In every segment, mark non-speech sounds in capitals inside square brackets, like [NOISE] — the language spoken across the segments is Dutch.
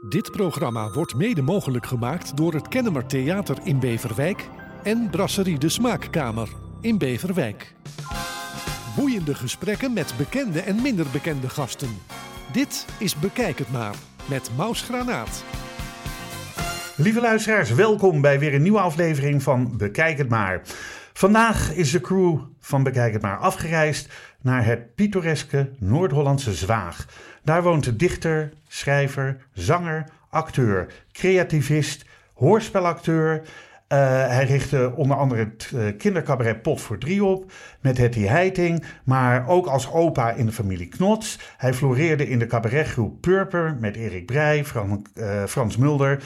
Dit programma wordt mede mogelijk gemaakt door het Kennemer Theater in Beverwijk en Brasserie de Smaakkamer in Beverwijk. Boeiende gesprekken met bekende en minder bekende gasten. Dit is Bekijk het maar met Maus Granaat. Lieve luisteraars, welkom bij weer een nieuwe aflevering van Bekijk het maar. Vandaag is de crew van Bekijk het maar afgereisd naar het pittoreske Noord-Hollandse Zwaag. Daar woont de dichter, schrijver, zanger, acteur, creativist, hoorspelacteur. Uh, hij richtte onder andere het uh, kindercabaret Pot voor Drie op met Hetty Heiting, maar ook als opa in de familie Knots. Hij floreerde in de cabaretgroep Purper met Erik Breij, uh, Frans Mulder,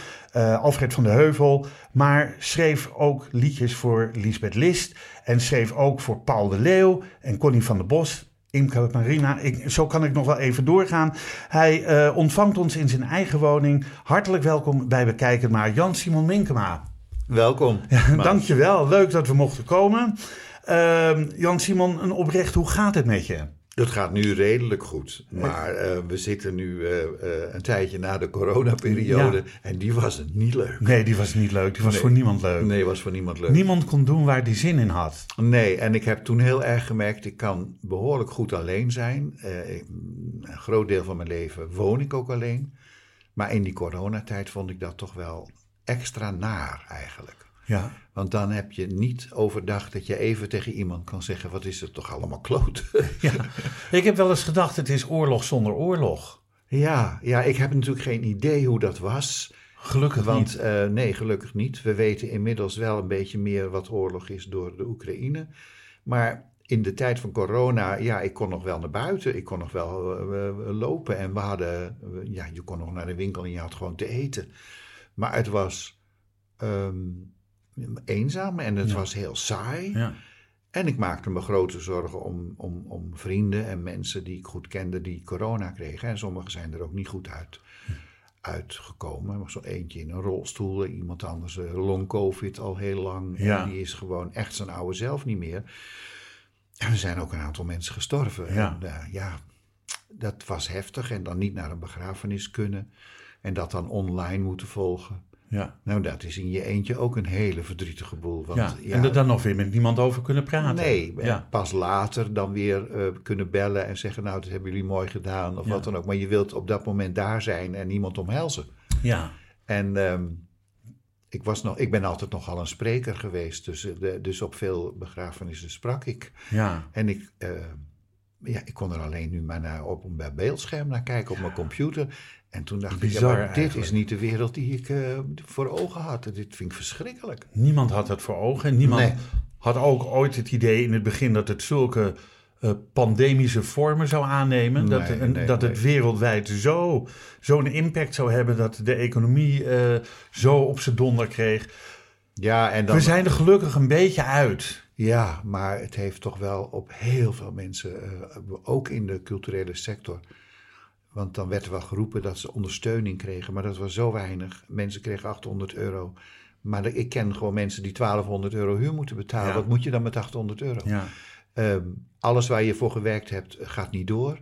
Alfred van de Heuvel, maar schreef ook liedjes voor Lisbeth List en schreef ook voor Paul de Leeuw en Connie van der Bos Imke Marina, ik, zo kan ik nog wel even doorgaan. Hij ontvangt ons in zijn eigen woning. Hartelijk welkom bij Bekijken maar Jan Simon Minkema. Welkom. Ja, dankjewel, leuk dat we mochten komen. Uh, Jan Simon, een oprecht, hoe gaat het met je? Het gaat nu redelijk goed. Maar uh, we zitten nu uh, uh, een tijdje na de coronaperiode. Ja. En die was niet leuk. Nee, die was niet leuk. Die was nee. voor niemand leuk. Nee, was voor niemand leuk. Niemand kon doen waar die zin in had. Nee, en ik heb toen heel erg gemerkt... ik kan behoorlijk goed alleen zijn. een groot deel van mijn leven woon ik ook alleen. Maar in die coronatijd vond ik dat toch wel extra naar eigenlijk. Ja. Want dan heb je niet overdag dat je even tegen iemand kan zeggen: wat is het toch allemaal kloot? ja. [LAUGHS] Ik heb wel eens gedacht: het is oorlog zonder oorlog. Ja, ja ik heb natuurlijk geen idee hoe dat was. Gelukkig Want, niet. Uh, nee, gelukkig niet. We weten inmiddels wel een beetje meer wat oorlog is door de Oekraïne. Maar in de tijd van corona, ja, ik kon nog wel naar buiten. Ik kon nog wel uh, lopen. En we hadden, ja, je kon nog naar de winkel en je had gewoon te eten. Maar het was. Um, eenzaam en het ja. was heel saai. Ja. En ik maakte me grote zorgen om, om, om vrienden en mensen die ik goed kende die corona kregen. En sommigen zijn er ook niet goed uit, uitgekomen. Er was zo eentje in een rolstoel, iemand anders long covid al heel lang. En die is gewoon echt zijn oude zelf niet meer. En er zijn ook een aantal mensen gestorven. En, uh, ja, dat was heftig. En dan niet naar een begrafenis kunnen. En dat dan online moeten volgen. Ja. Nou, dat is in je eentje ook een hele verdrietige boel. Want, ja. ja, en er dan nog weer met niemand over kunnen praten. Nee, ja. pas later dan weer uh, kunnen bellen en zeggen... nou, dat hebben jullie mooi gedaan of Ja. wat dan ook. Maar je wilt op dat moment daar zijn en niemand omhelzen. Ja. En um, ik, was nog, ik ben altijd nogal een spreker geweest. Dus, de, dus op veel begrafenissen sprak ik. Ja. En ik... Uh, ja, ik kon er alleen nu maar naar, op een beeldscherm naar kijken op mijn computer. En toen dacht Bizar, ik, ja, maar dit eigenlijk. is niet de wereld die ik uh, voor ogen had. Dit vind ik verschrikkelijk. Niemand had het voor ogen. En niemand Nee. had ook ooit het idee in het begin dat het zulke uh, pandemische vormen zou aannemen. dat nee, dat het wereldwijd zo, zo'n impact zou hebben dat de economie uh, zo op zijn donder kreeg. Ja, en dan, We zijn er gelukkig een beetje uit. Ja, maar het heeft toch wel op heel veel mensen, ook in de culturele sector. Want dan werd er wel geroepen dat ze ondersteuning kregen, maar dat was zo weinig. Mensen kregen 800 euro. Maar ik ken gewoon mensen die 1200 euro huur moeten betalen. Ja. Wat moet je dan met 800 euro? Ja. Um, alles waar je voor gewerkt hebt, gaat niet door.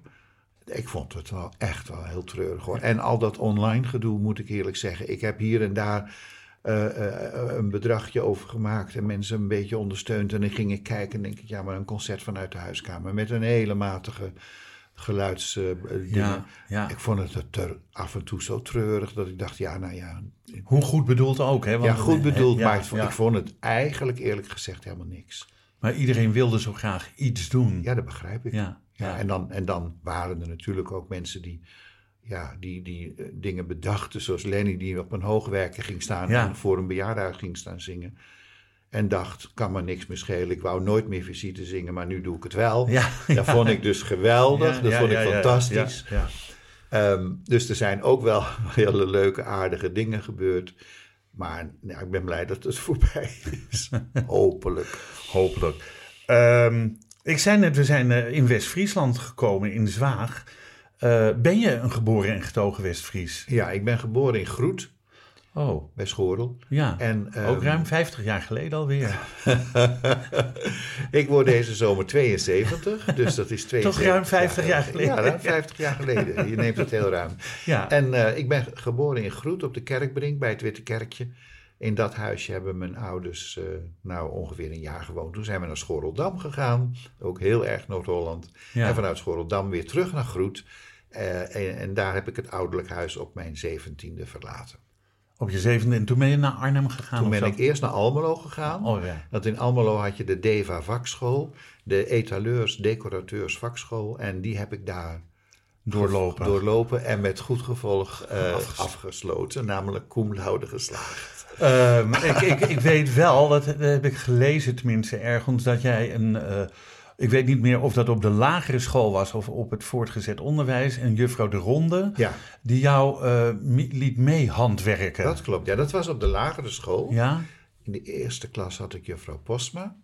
Ik vond het wel echt wel heel treurig hoor. En al dat online gedoe, moet ik eerlijk zeggen. Ik heb hier en daar uh, uh, een bedragje over gemaakt en mensen een beetje ondersteund. En dan ging ik kijken en denk ik, ja, maar een concert vanuit de huiskamer met een hele matige geluids. Uh, ja, ja. Ik vond het af en toe zo treurig dat ik dacht, ja, nou ja. Hoe goed bedoeld ook, hè? Want, ja, goed bedoeld, ja, maar ik vond, ik vond het eigenlijk eerlijk gezegd helemaal niks. Maar iedereen wilde zo graag iets doen. Ja, dat begrijp ik. Ja, ja. En, dan, en dan waren er natuurlijk ook mensen die, ja, die, die uh, dingen bedachten. Zoals Lenny, die op een hoogwerker ging staan en voor een bejaardenhuis ging staan zingen. En dacht, kan me niks meer schelen. Ik wou nooit meer visite zingen, maar nu doe ik het wel. Ja, [LAUGHS] Dat vond ik dus geweldig. Ja, dat vond ik fantastisch. ja, Um, dus er zijn ook wel [LAUGHS] hele leuke, aardige dingen gebeurd. Maar ik ben blij dat het [LAUGHS] voorbij is. Hopelijk. Hopelijk. Um, ik zei net, we zijn uh, in West-Friesland gekomen, in Zwaag. Uh, ben je een geboren en getogen West-Fries? Ja, ik ben geboren in Groet. Oh, bij Schorel. ja. En, Ook ehm, ruim 50 jaar geleden alweer. [LAUGHS] ik word deze zomer 72, dus dat is 72 ruim 50 jaar geleden. Ja, ruim 50 jaar geleden. Je neemt het heel ruim. [LAUGHS] Ja. En eh, ik ben geboren in Groet op de Kerkbrink bij het Witte Kerkje. In dat huisje hebben mijn ouders eh, nou ongeveer een jaar gewoond. Toen zijn we naar Schorreldam gegaan, ook heel erg Noord-Holland. Ja. En vanuit Schorreldam weer terug naar Groet. Eh, en, en daar heb ik het ouderlijk huis op mijn zeventiende verlaten. Op je zevende. En toen ben je naar Arnhem gegaan? Toen ben ik eerst naar Almelo gegaan. Oh ja. Want in Almelo had je de DEVA vakschool, de etaleurs, decorateurs vakschool. En die heb ik daar Doorlopen. doorlopen en met goed gevolg eh, afgesloten, namelijk cum laude geslaagd. Ehm, ik, ik, ik weet wel, dat, dat heb ik gelezen tenminste ergens, dat jij een... eh, ik weet niet meer of dat op de lagere school was of op het voortgezet onderwijs. En juffrouw De Ronde, Ja, die jou eh, liet mee handwerken. dat klopt. Ja, dat was op de lagere school. Ja? In de eerste klas had ik juffrouw Posma.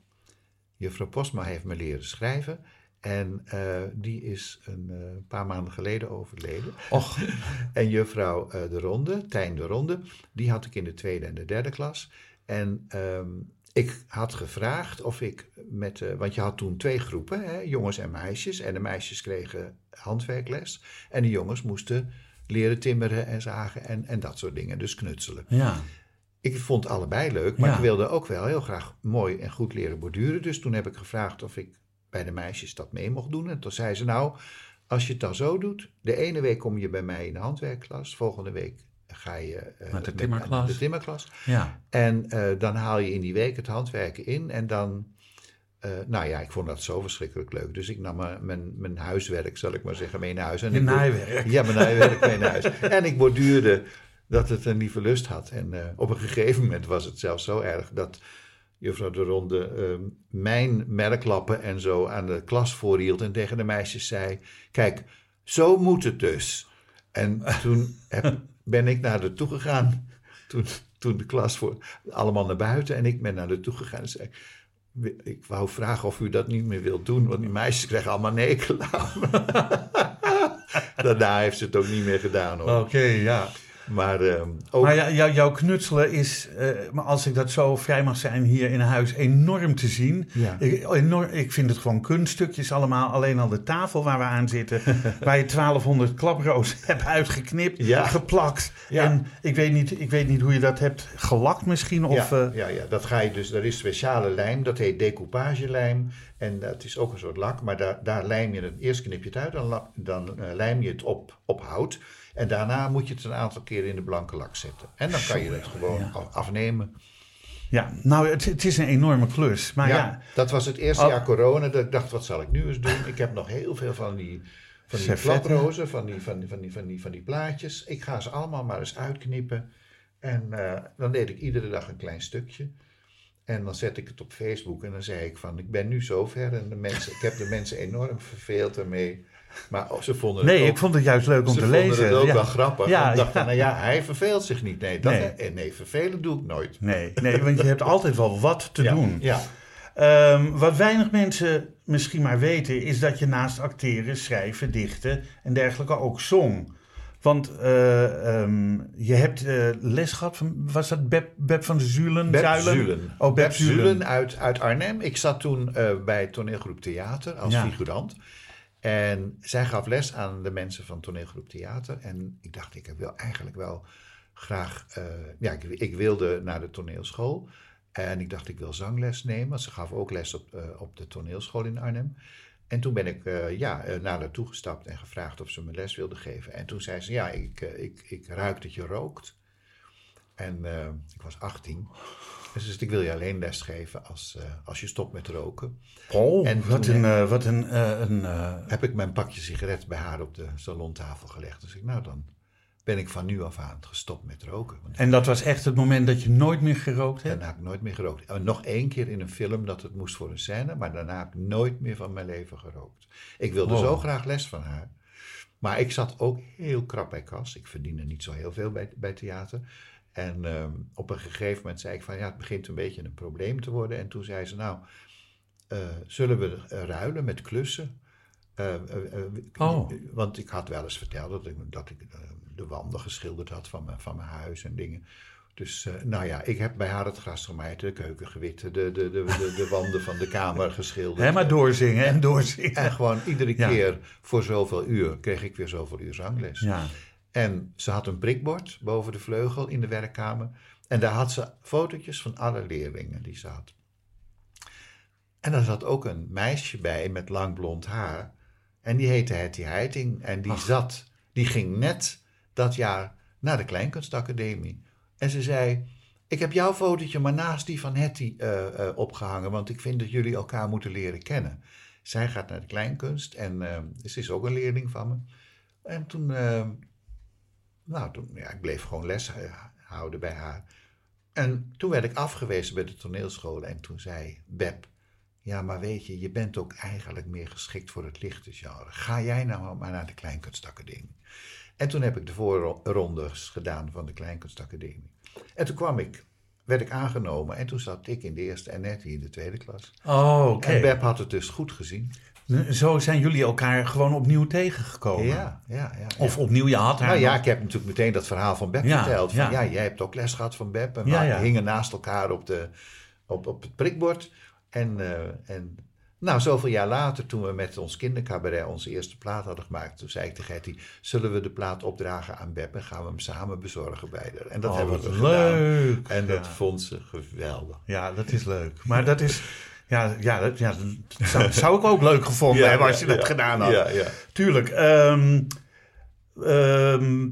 Juffrouw Posma heeft me leren schrijven. En eh, die is een eh, paar maanden geleden overleden. Och, [LAUGHS] En juffrouw De Ronde, Tijn De Ronde, die had ik in de tweede en de derde klas. En ehm, ik had gevraagd of ik met, eh, want je had toen twee groepen, hè, jongens en meisjes. En de meisjes kregen handwerkles. En de jongens moesten leren timmeren en zagen en, en dat soort dingen, dus knutselen. ja. Ik vond allebei leuk, maar Ja. ik wilde ook wel heel graag mooi en goed leren borduren. Dus toen heb ik gevraagd of ik bij de meisjes dat mee mocht doen. En toen zei ze, nou, als je het dan zo doet, de ene week kom je bij mij in de handwerkklas, volgende week ga je eh, Naar de met- timmerklas. de timmerklas. Ja. En eh, dan haal je in die week het handwerken in en dan... eh, nou ja, ik vond dat zo verschrikkelijk leuk. Dus ik nam mijn, mijn, mijn huiswerk, zal ik maar zeggen, mee naar huis. En bo- naaiwerk. Ja, mijn naaiwerk mee naar huis. En ik borduurde dat het een lieve lust had. En eh, op een gegeven moment was het zelfs zo erg dat juffrouw de Ronde eh, mijn merklappen en zo aan de klas voorhield en tegen de meisjes zei: Kijk, zo moet het dus. En toen heb, ben ik naar haar toe gegaan. Toen, toen de klas voor allemaal naar buiten en ik ben naar haar toe gegaan en zei. Ik wou vragen of u dat niet meer wilt doen, want die meisjes krijgen allemaal nekel aan me." Daarna heeft ze het ook niet meer gedaan hoor. Oké, ja. Maar ehm, ook Maar jou- jouw knutselen is, eh, maar als ik dat zo vrij mag zijn hier in huis, enorm te zien. Ja. Ik, enorm, ik vind het gewoon kunststukjes allemaal. Alleen al de tafel waar we aan zitten, [LAUGHS] waar je 1200 klaproos [LAUGHS] hebt uitgeknipt, Ja. geplakt. Ja. En ik weet, niet, ik weet niet hoe je dat hebt gelakt misschien. Of, ja, eh, ja, ja, dat ga je dus. Er is speciale lijm, dat heet decoupagelijm. En dat is ook een soort lak, maar daar, daar lijm je het. Eerst knip je het uit, dan, dan eh, lijm je het op, op hout. En daarna moet je het een aantal keren in de blanke lak zetten. En dan kan je het gewoon ja. afnemen. ja, nou, het, het is een enorme klus. Maar ja, ja, dat was het eerste Oh. jaar corona. Dat ik dacht, wat zal ik nu eens doen? Ik heb nog heel veel van die, van die van die, van, die, van, die, van, die, van die plaatjes. Ik ga ze allemaal maar eens uitknippen. En eh, dan deed ik iedere dag een klein stukje. En dan zet ik het op Facebook en dan zei ik van, ik ben nu zover. En de mensen, ik heb de mensen enorm verveeld ermee. Maar oh, ze vonden het nee, ook, ik vond het juist leuk om ze te vonden lezen. het ook ja. wel grappig. Ja, ik dacht ja. nou ja, hij verveelt zich niet. Nee, dat, Nee. nee. vervelen doe ik nooit. Nee, nee, want je hebt [LAUGHS] altijd wel wat te doen. Ja, Ehm, wat weinig mensen misschien maar weten, is dat je naast acteren, schrijven, dichten en dergelijke ook zong. Want eh, ehm, je hebt eh, les gehad van, was dat Beb, Beb van Zulen? Beb Zuilen? Zulen. Oh, Beb, Beb Zulen. Zulen uit, uit Arnhem. Ik zat toen eh, bij toneelgroep Theater als Ja. En zij gaf les aan de mensen van toneelgroep Theater. En ik dacht, ik wil eigenlijk wel graag... eh, ja, ik, ik wilde naar de toneelschool. En ik dacht, ik wil zangles nemen. Want ze gaf ook les op, eh, op de toneelschool in Arnhem. En toen ben ik eh, ja, naar haar toe gestapt en gevraagd of ze me les wilde geven. En toen zei ze, ja, ik, ik, ik ruik dat je rookt. En ik was 18. Dus ik wil je alleen les geven als, eh, als je stopt met roken. Oh, En wat een... eh, wat een, eh, een Heb ik mijn pakje sigaret bij haar op de salontafel gelegd. Dus ik, nou dan ben ik van nu af aan gestopt met roken. Want en dat was echt het moment dat je nooit meer gerookt hebt? daarna heb ik nooit meer gerookt. Nog één keer in een film dat het moest voor een scène. Maar daarna heb ik nooit meer van mijn leven gerookt. Ik wilde Wow. zo graag les van haar. Maar ik zat ook heel krap bij kas. Ik verdiende niet zo heel veel bij, bij theater. En ehm, op een gegeven moment zei ik van ja, het begint een beetje een probleem te worden. En toen zei ze nou, eh, zullen we eh, ruilen met klussen? Eh, Oh. Want ik had wel eens verteld dat ik, dat ik de wanden geschilderd had van mijn, van mijn huis en dingen. Dus nou ja, ik heb bij haar het gras gemaaid, de keuken gewit, de, de, de, de, de wanden van de kamer geschilderd. Hè, maar doorzingen en doorzingen. En gewoon iedere Ja. keer voor zoveel uur kreeg ik weer zoveel uur zangles. Ja. En ze had een prikbord boven de vleugel in de werkkamer. En daar had ze fotootjes van alle leerlingen die ze had. En daar zat ook een meisje bij met lang blond haar. En die heette Hetty Heiting. En die zat, die ging net dat jaar naar de Kleinkunstacademie. En ze zei, ik heb jouw fotootje maar naast die van Hetty eh, eh, opgehangen. Want ik vind dat jullie elkaar moeten leren kennen. Zij gaat naar de kleinkunst en eh, ze is ook een leerling van me. En toen, nou, toen, ja, ik bleef gewoon les eh, houden bij haar. En toen werd ik afgewezen bij de toneelscholen. En toen zei Beb, ja, maar weet je, je bent ook eigenlijk meer geschikt voor het lichte genre. Ga jij nou maar naar de Kleinkunstacademie. En toen heb ik de voorrondes gedaan van de Kleinkunstacademie. En toen kwam ik, werd ik aangenomen. En toen zat ik in de eerste en Nettie in de tweede klas. Oh, oké. En Beb had het dus goed gezien. Zo zijn jullie elkaar gewoon opnieuw tegengekomen. Ja, ja, ja. Of opnieuw, je had haar Nou ja, nog- ik heb natuurlijk meteen dat verhaal van Beb verteld. Van, ja. jij hebt ook les gehad van Beb. En we hingen naast elkaar op, de, op, op het prikbord. En, eh, en nou, zoveel jaar later, toen we met ons kindercabaret onze eerste plaat hadden gemaakt, toen zei ik tegen Getty, zullen we de plaat opdragen aan Beb en gaan we hem samen bezorgen bij haar. En dat Oh, hebben we wat gedaan. leuk. En dat vond ze geweldig. Ja, dat is leuk. Maar dat is... Ja, ja, dat, ja, dat zou, zou ik ook leuk gevonden hebben als je dat gedaan had. Ja, ja. Tuurlijk. ehm, ehm,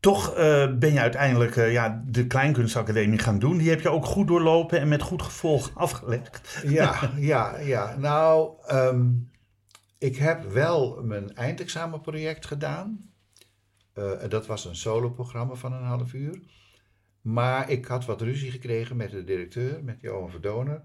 toch eh, ben je uiteindelijk eh, ja, de Kleinkunstacademie gaan doen. Die heb je ook goed doorlopen en met goed gevolg afgelegd. Ja, [LAUGHS] ja, ja. Nou, ehm, ik heb wel mijn eindexamenproject gedaan. Eh, dat was een soloprogramma van een half uur. Maar ik had wat ruzie gekregen met de directeur, met Johan Verdoner.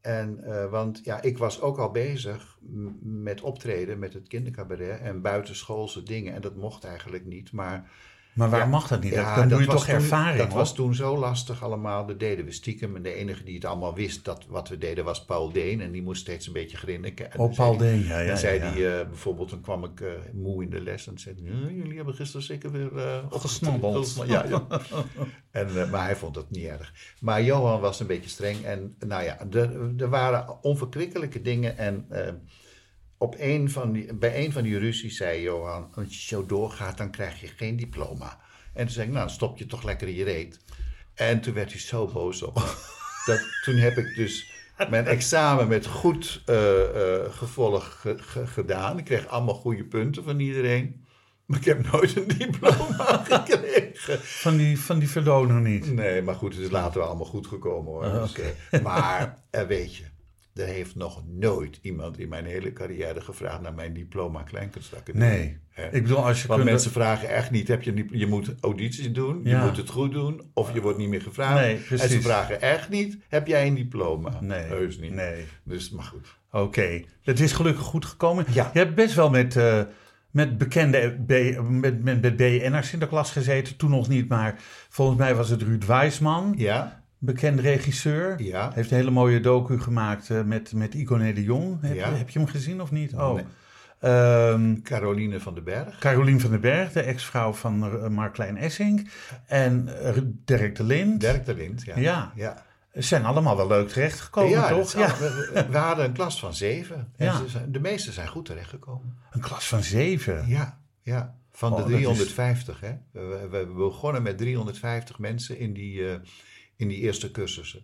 En, eh, want ja, ik was ook al bezig met optreden met het kindercabaret en buitenschoolse dingen. En dat mocht eigenlijk niet. Maar Maar waar Ja. mag dat niet? ja, dan doe je toch toen- ervaring Dat was toen zo lastig allemaal. Dat deden we stiekem. En de enige die het allemaal wist dat wat we deden was Paul Deen. En die moest steeds een beetje grinniken. En Oh, dan Paul Deen, ja, ja, Dan zei hij eh, bijvoorbeeld, toen kwam ik eh, moe in de les. En zei hij, "Ja, jullie hebben gisteren zeker weer uh. Ja, ja. [LAUGHS] en, maar hij vond dat niet erg. Maar Johan was een beetje streng. En nou ja, er, er waren onverkwikkelijke dingen. En op een van die, bij een van die ruzies zei Johan, als je zo doorgaat, dan krijg je geen diploma. En toen zei ik, nou, dan stop je toch lekker in je reet. En toen werd hij zo boos op [LAUGHS] dat, toen heb ik dus mijn examen met goed eh, eh, gevolg ge- ge- gedaan. Ik kreeg allemaal goede punten van iedereen. Maar ik heb nooit een diploma [LAUGHS] gekregen. Van die, van die verdoner niet. Nee, maar goed, het is later wel allemaal goed gekomen hoor. Ah, Dus, eh, maar eh, weet je, er heeft nog nooit iemand in mijn hele carrière gevraagd naar mijn diploma kleinkunstacademie. Nee. Ik bedoel, als je Want kunt... mensen vragen echt niet, heb je, je moet audities doen, je moet het goed doen, of je wordt niet meer gevraagd. Nee, en precies. ze vragen echt niet, heb jij een diploma? Nee, Heus niet. nee. Dus, maar goed. Oké, het is gelukkig goed gekomen. Ja. Je hebt best wel met, eh, met bekende B, met, met, met BN'ers in de klas gezeten. Toen nog niet, maar volgens mij was het Ruud Wijsman, Ja, bekend regisseur. ja. Heeft een hele mooie docu gemaakt eh, met, met Iconé de Jong. Heb, Ja. je, heb je hem gezien of niet? Oh. Nee. Ehm, Caroline van den Berg. Carolien van den Berg, de ex-vrouw van uh, Mark-Klein Essink. En uh, Dirk de Lind. Dirk de Lind, ja. Ja. ja. Ze zijn allemaal wel leuk terechtgekomen, ja, toch? al- we, we hadden een klas van zeven. En Ja. zijn- de meeste zijn goed terechtgekomen. Een klas van zeven. Ja, ja. Van Oh, de dat is- 350, hè. We, we- we begonnen met 350 mensen in die, eh, in die eerste cursussen.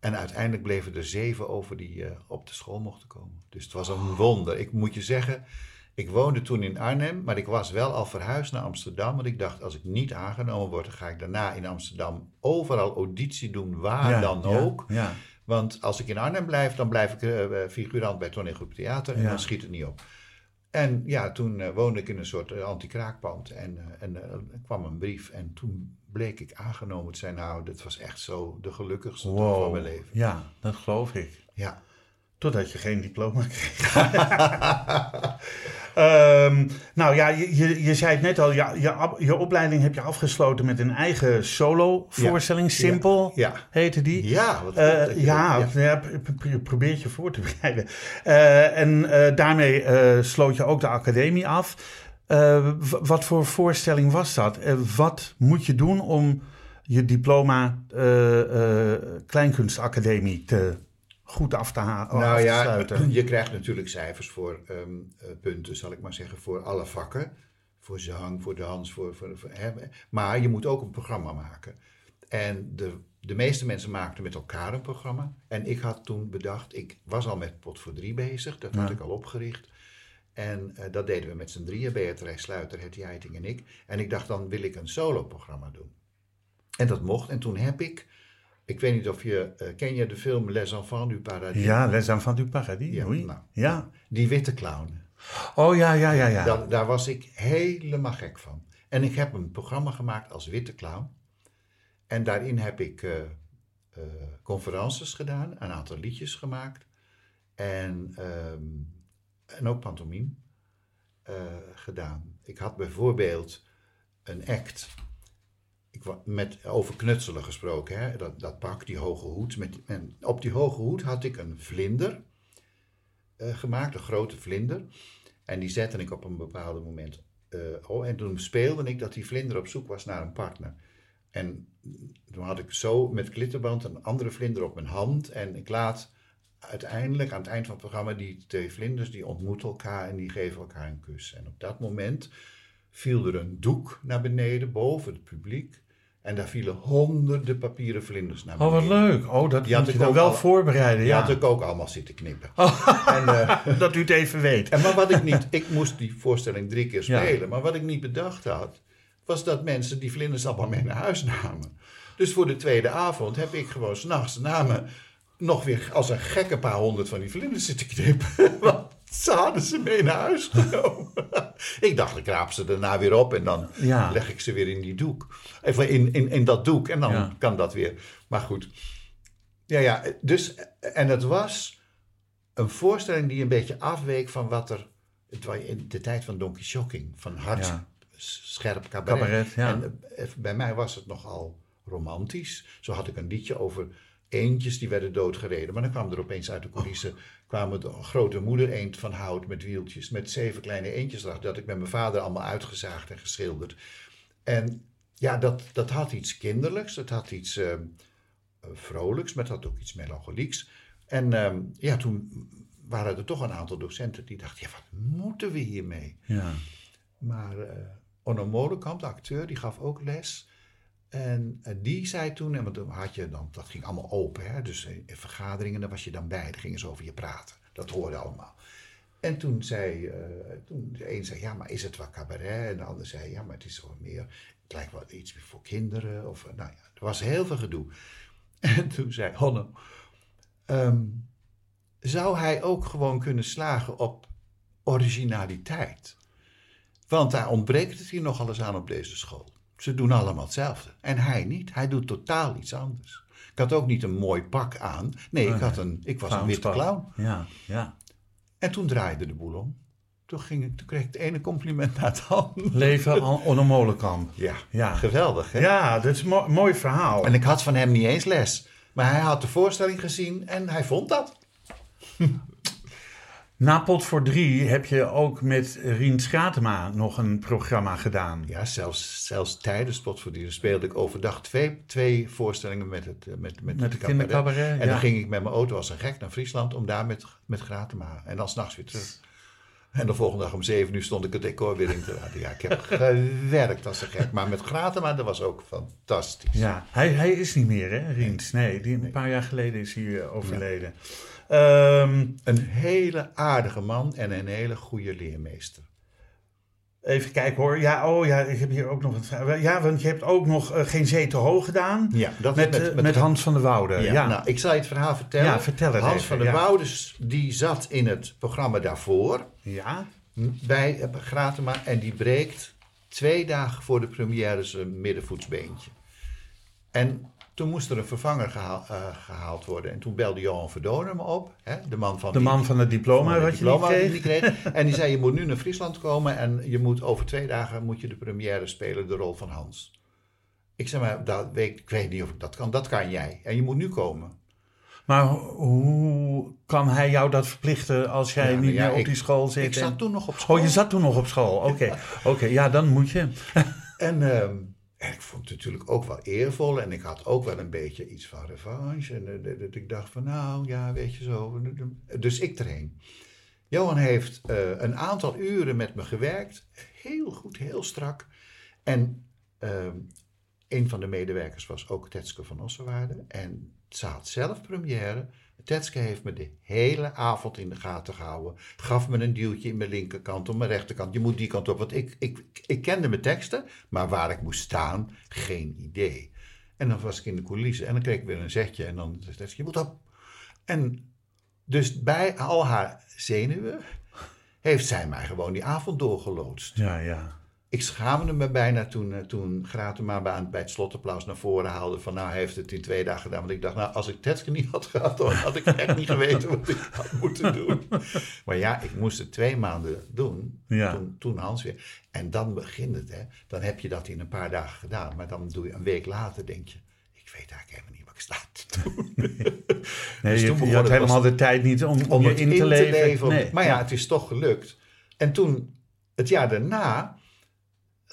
En uiteindelijk bleven er zeven over die eh, op de school mochten komen. Dus het was een wonder. Ik moet je zeggen, ik woonde toen in Arnhem, maar ik was wel al verhuisd naar Amsterdam. Want ik dacht, als ik niet aangenomen word, dan ga ik daarna in Amsterdam overal auditie doen, waar Ja, dan ja, ook. Ja. Want als ik in Arnhem blijf, dan blijf ik eh, figurant bij toneelgroep theater en dan schiet het niet op. En ja, toen eh, woonde ik in een soort eh, anti-kraakpand en, eh, en eh, er kwam een brief en toen bleek ik aangenomen te zijn. Nou, dat was echt zo de gelukkigste dag van Wow. mijn leven. Ja, dat geloof ik. Ja. Totdat je geen diploma kreeg. [LAUGHS] Ehm, nou ja, je, je, je zei het net al, je, ab- je opleiding heb je afgesloten met een eigen solo-voorstelling. Ja. Simpel Ja. heette die. Ja, wat goed dat je ja, dat- ja. p- p- probeer het je voor te bereiden. Eh, en eh, daarmee sloot je ook de academie af. Eh, wat voor voorstelling was dat? Eh, wat moet je doen om je diploma eh, Kleinkunstacademie te goed af te, ha- af Nou ja, sluiten? [CLEARS THROAT] je krijgt natuurlijk cijfers voor ehm, eh, punten, zal ik maar zeggen, voor alle vakken. Voor zang, voor dans, voor, voor, voor- hè, maar je moet ook een programma maken. En de, de meeste mensen maakten met elkaar een programma. En ik had toen bedacht, ik was al met Pot voor Drie bezig, dat had ik al opgericht. En eh, dat deden we met z'n drieën, Beatrice Sluiter, Hetty Heiting en ik. En ik dacht, dan wil ik een solo-programma doen. En dat mocht. En toen heb ik, ik weet niet of je, eh, ken je de film Les Enfants du Paradis? Ja, Les Enfants du Paradis. Ja, oui. nou. ja. Die witte clown. Oh ja, ja, ja, ja. Daar, daar was ik helemaal gek van. En ik heb een programma gemaakt als witte clown. En daarin heb ik eh, conferences gedaan, een aantal liedjes gemaakt. En, ehm, en ook pantomime eh, gedaan. Ik had bijvoorbeeld een act. Ik, met, over knutselen gesproken, hè? Dat, dat pak, die hoge hoed. Met, en op die hoge hoed had ik een vlinder eh, gemaakt, een grote vlinder. En die zette ik op een bepaald moment. eh, oh, en toen speelde ik dat die vlinder op zoek was naar een partner. En toen had ik zo met klitterband een andere vlinder op mijn hand. En ik laat uiteindelijk aan het eind van het programma die twee vlinders, die ontmoeten elkaar en die geven elkaar een kus. En op dat moment viel er een doek naar beneden boven het publiek. En daar vielen honderden papieren vlinders naar Oh, beneden. wat leuk. Oh, dat Die moet je dan wel al- voorbereiden. Die Ja. had ik ook allemaal zitten knippen. Oh. [LAUGHS] En, eh, [LAUGHS] dat u het even weet. en maar wat ik niet, ik moest die voorstelling drie keer Ja. spelen, maar wat ik niet bedacht had, was dat mensen die vlinders allemaal mee naar huis namen. Dus voor de tweede avond heb ik gewoon s'nachts namen nog weer als een gekke paar honderd van die vlinders zitten knippen. [LAUGHS] Want ze hadden ze mee naar huis [LAUGHS] genomen. ik dacht, ik raap ze daarna weer op en dan Ja. leg ik ze weer in die doek. Even in, in, in dat doek en dan Ja. kan dat weer. Maar goed. Ja, ja, dus, en het was een voorstelling die een beetje afweek van wat er. Het was in de tijd van Donkey Shocking, van hard, Ja. scherp cabaret. En eh, bij mij was het nogal romantisch. Zo had ik een liedje over eendjes die werden doodgereden. Maar dan kwam er opeens uit de coulissen kwamen de grote moeder eend van hout met wieltjes, met zeven kleine eendjes erachter. Dat ik met mijn vader allemaal uitgezaagd en geschilderd. En ja, dat, dat had iets kinderlijks, het had iets eh, vrolijks, maar het had ook iets melancholieks. En ehm, ja, toen waren er toch een aantal docenten die dachten, ja, wat moeten we hiermee? Ja. Maar eh Onno Molenkamp, de acteur, die gaf ook les. En eh, die zei toen, en dan had je dan, dat ging allemaal open, hè, dus in vergaderingen, daar was je dan bij, daar gingen ze over je praten. Dat hoorde allemaal. En toen zei, eh, toen de een zei, ja, maar is het wel cabaret? En de ander zei, ja, maar het is wel meer, lijkt wel iets voor kinderen. Of, eh, nou ja, er was heel veel gedoe. [LAUGHS] En toen zei Onno, ehm, zou hij ook gewoon kunnen slagen op originaliteit? Want daar ontbreekt het hier nogal eens aan op deze school. Ze doen allemaal hetzelfde. En hij niet. Hij doet totaal iets anders. Ik had ook niet een mooi pak aan. Nee, ik, had een, ik was een witte clown. Ja, ja. En toen draaide de boel om. Toen, ging ik, toen kreeg ik het ene compliment na het andere. Leven aan Onno Molenkamp. Ja, Ja. geweldig hè? Ja, dat is een mo- mooi verhaal. En ik had van hem niet eens les. Maar hij had de voorstelling gezien en hij vond dat. Na Pot voor Drie heb je ook met Rien Schatema nog een programma gedaan. Ja, zelfs, zelfs tijdens Spotverdienen speelde ik overdag twee, twee voorstellingen met het, eh, met, met, Met het kindercabaret, En ja. dan ging ik met mijn auto als een gek naar Friesland om daar met, met Gratema. En dan s'nachts weer terug. En de volgende dag om zeven uur stond ik het decor weer in te laten. Ja, ik heb [LAUGHS] gewerkt als een gek. Maar met Gratema, dat was ook fantastisch. Ja, hij, hij is niet meer, hè, Riens? Nee, die, een paar jaar geleden is hij eh, overleden. Ehm, Een hele aardige man en een hele goede leermeester. even kijken hoor. Ja, oh ja, ik heb hier ook nog een vraag. Ja, want je hebt ook nog eh, Geen Zee te Hoog gedaan. Ja, dat met, met, met Hans van der Woude. Ja, Ja, Nou, ik zal je het verhaal vertellen. Ja, vertel het Hans even, van der ja. Woudes, die zat in het programma daarvoor. ja. bij eh, Gratema en die breekt twee dagen voor de première zijn middenvoetsbeentje. En toen moest er een vervanger gehaal- eh, gehaald worden. En toen belde Johan Verdonen me op, hè, de man van De die- man van het diploma van wat diploma je kreeg. die kreeg. En die zei, je moet nu naar Friesland komen en je moet over twee dagen moet je de première spelen, de rol van Hans. Ik zei, maar dat weet, ik weet niet of ik dat kan. Dat kan jij. En je moet nu komen. Maar hoe kan hij jou dat verplichten als jij Ja, niet ja, meer op ik- die school zit? Ik en- zat toen nog op school. Oh, je zat toen nog op school. Oké, [LAUGHS] oké, ja, dan moet je. En, ehm, ik vond het natuurlijk ook wel eervol. En ik had ook wel een beetje iets van revanche. En eh, dat- ik dacht van, nou ja, weet je zo. Dus ik erheen. Johan heeft eh, een aantal uren met me gewerkt. Heel goed, heel strak. En ehm, een van de medewerkers was ook Tetske van Ossenwaarde. En ze had zelf première. Tetske heeft me de hele avond in de gaten gehouden. Gaf me een duwtje in mijn linkerkant, op mijn rechterkant. Je moet die kant op. Want ik, ik, ik kende mijn teksten, maar waar ik moest staan, geen idee. En dan was ik in de coulissen en dan kreeg ik weer een zetje. En dan zei je moet op. En dus bij al haar zenuwen heeft zij mij gewoon die avond doorgeloodst. Ja, ja. Ik schaamde me bijna toen, eh, toen Gratema bij, bij het slotapplaus naar voren haalde van nou hij heeft het in twee dagen gedaan. Want ik dacht nou als ik Tetske niet had gehad dan had ik echt niet geweten wat ik had moeten doen. [LAUGHS] Maar ja, ik moest het twee maanden doen. Ja. Toen, toen Hans weer. En dan begint het hè. Dan heb je dat in een paar dagen gedaan. Maar dan doe je een week later denk je ik weet eigenlijk helemaal niet wat ik sta te doen. [LAUGHS] [LAUGHS] Nee, Dus je, toen je had helemaal de tijd niet om, om, om je in te leven. Nee. Maar ja, het is toch gelukt. En toen, het jaar daarna,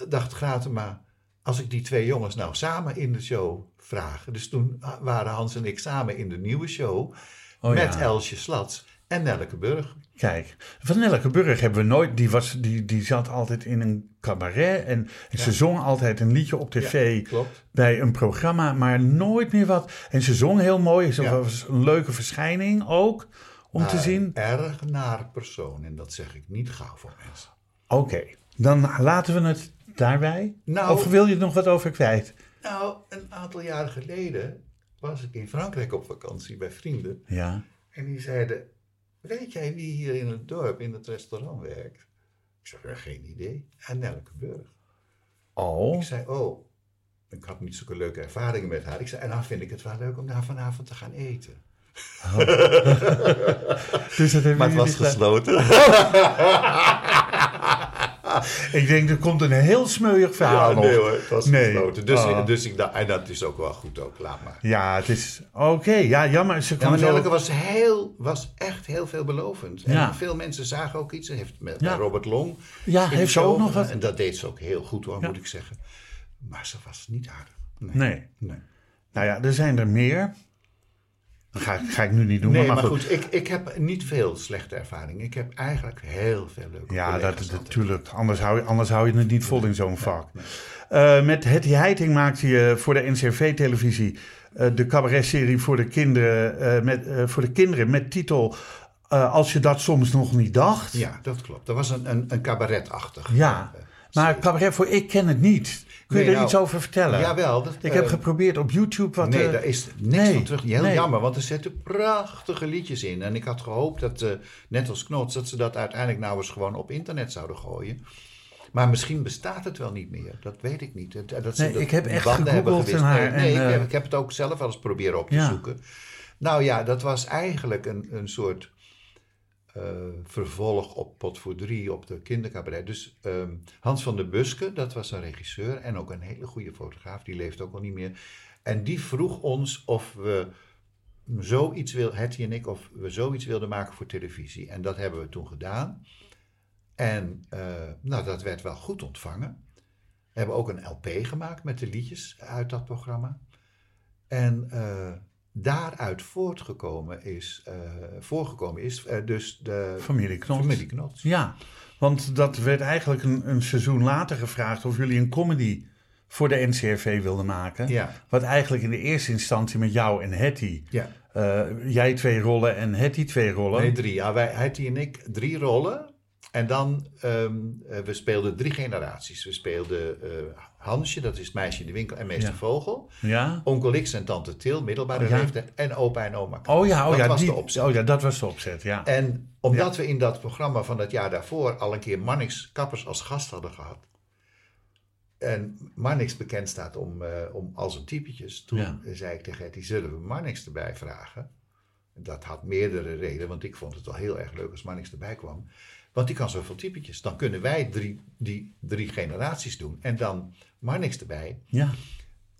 dacht Gratema, als ik die twee jongens nou samen in de show vraag. Dus toen waren Hans en ik samen in de nieuwe show Oh, met ja. Elsje Slats en Nelke Burg. Kijk, van Nelke Burg hebben we nooit. Die, was, die, die zat altijd in een cabaret. En ze zong altijd een liedje op tv. Bij een programma, maar nooit meer wat. En ze zong heel mooi. Ze Ja. was een leuke verschijning ook. Om te zien. Erg naar persoon. En dat zeg ik niet gauw voor mensen. Oké, dan laten we het daarbij. Nou- of wil je er nog wat over kwijt? Nou, een aantal jaren geleden was ik in Frankrijk op vakantie bij vrienden. Ja. En die zeiden, weet jij wie hier in het dorp in het restaurant werkt? Ik zei, "Ja, geen idee. En Nelke Burg. Oh. Ik zei, oh, ik had niet zulke leuke ervaringen met haar. Ik zei, en dan vind ik het wel leuk om daar vanavond te gaan eten. [LAUGHS] Dus dat hebben Maar het was gesloten. [LAUGHS] [LAUGHS] Ik denk, er komt een heel smeuig verhaal Ja, nog. nee hoor, het was Nee. gesloten. Dus, Ah. dus ik en dat is ook wel goed ook, laat maar. Ja, het is... Oké, ja, jammer. Ze Ja, maar zo... Was, heel, was echt heel veelbelovend. En Ja. veel mensen zagen ook iets. Heeft met Ja. Robert Long. Ja, heeft ze ook nog wat? En dat deed ze ook heel goed hoor, moet ik zeggen. Maar ze was niet aardig. Nee. Nee. Nee. Nou ja, er zijn er meer. Dat ga, ik- ga ik nu niet doen. Nee, maar, maar goed. goed, ik, ik heb niet veel slechte ervaring. Ik heb eigenlijk heel veel leuke Ja, dat natuurlijk. Anders hou, je, anders hou je het niet vol in zo'n vak. Eh, met Hetty Heiting maakte je voor de NCRV-televisie eh, de cabaretserie voor de kinderen, eh, met, eh, voor de kinderen met titel eh, Als je dat soms nog niet dacht. Ja, dat klopt. Dat was een, een, een cabaretachtig. Ja, eh, maar cabaret voor ik ken het niet. Kun je er nou, iets over vertellen? Jawel. Dat, Ik eh, heb geprobeerd op YouTube wat... Nee, eh, daar is niks nee, van terug. Heel nee. jammer, want er zitten prachtige liedjes in. En ik had gehoopt dat, eh, net als Knots, dat ze dat uiteindelijk nou eens gewoon op internet zouden gooien. Maar misschien bestaat het wel niet meer. Dat weet ik niet. Dat, ze Nee, ik heb echt gegoogeld Nee, ik, eh, heb, ik heb het ook zelf wel eens proberen op te Ja. zoeken. Nou ja, dat was eigenlijk een, een soort eh, vervolg op Pot voor Drie, op de kindercabaret. Dus ehm, Hans van der Buske, dat was een regisseur en ook een hele goede fotograaf, die leeft ook al niet meer. En die vroeg ons of we zoiets wil, Hetty en ik, of we zoiets wilden maken voor televisie. En dat hebben we toen gedaan. En eh, nou, dat werd wel goed ontvangen. We hebben ook een LP gemaakt met de liedjes uit dat programma. En eh, daaruit voortgekomen is, eh, voorgekomen is eh, dus de Familie Knots. familie Knots. Ja, want dat werd eigenlijk een, een seizoen later gevraagd of jullie een comedy voor de NCRV wilden maken. Ja. Wat eigenlijk in de eerste instantie met jou en Hetty. Ja. eh, jij twee rollen en Hetty twee rollen. Nee, drie. Ja, wij, Hetty en ik, drie rollen. En dan, eh, we speelden drie generaties. We speelden eh, Hansje, dat is het meisje in de winkel, en meester Ja. Vogel. Ja? Onkel X en tante Til, middelbare Oh, ja. leeftijd. En opa en oma. Oh ja, oh, dat ja, was die, de opzet. oh ja, dat was de opzet, ja. En omdat we in dat programma van het jaar daarvoor al een keer Mannix Kappers als gast hadden gehad. En Mannix bekend staat om, eh, om al zijn typetjes. Toen zei ik tegen Hetty, zullen we Mannix erbij vragen? Dat had meerdere redenen, want ik vond het wel heel erg leuk als Mannix erbij kwam. Want die kan zoveel typetjes. Dan kunnen wij drie, die drie generaties doen. En dan Mannix erbij. ja.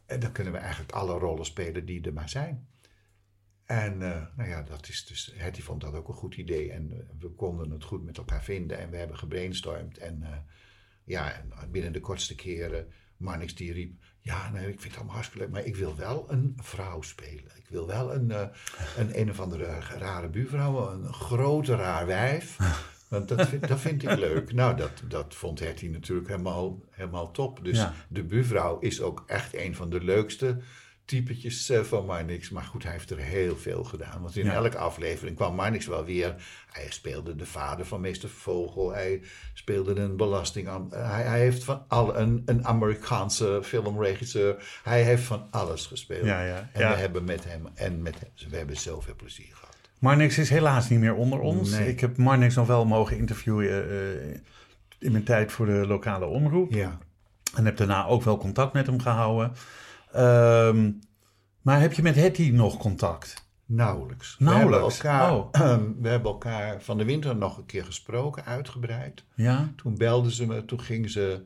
En dan kunnen we eigenlijk alle rollen spelen die er maar zijn. En uh, nou ja, dat is dus, Hetty vond dat ook een goed idee. En uh, we konden het goed met elkaar vinden. En we hebben gebrainstormd. En uh, ja, en binnen de kortste keren, Marnix die riep... Ja, nee, ik vind het allemaal hartstikke leuk, maar ik wil wel een vrouw spelen. Ik wil wel een, een een of andere rare buurvrouw, een grote raar wijf. [LAUGHS] Want dat vind, dat vind ik leuk. Nou, dat, dat vond Hetty natuurlijk helemaal, helemaal top. Dus ja. de buurvrouw is ook echt een van de leukste typetjes uh, van Marnix. Maar goed, hij heeft er heel veel gedaan. Want in ja. elke aflevering kwam Marnix wel weer. Hij speelde de vader van meester Vogel. Hij speelde een belasting. Uh, hij, hij, heeft van alle, een, een Amerikaanse filmregisseur. Hij heeft van alles gespeeld. Ja, ja, en we hebben met hem en met hem, we hebben zoveel plezier gehad. Marnix is helaas niet meer onder ons. Nee. Ik heb Marnix nog wel mogen interviewen uh, in mijn tijd voor de lokale omroep. Ja. En heb daarna ook wel contact met hem gehouden. Um, maar heb je met Hetty nog contact? Nauwelijks. Nauwelijks? We hebben, elkaar, oh. [CLEARS THROAT] we hebben elkaar van de winter nog een keer gesproken, uitgebreid. Ja? Toen belde ze me, toen ging ze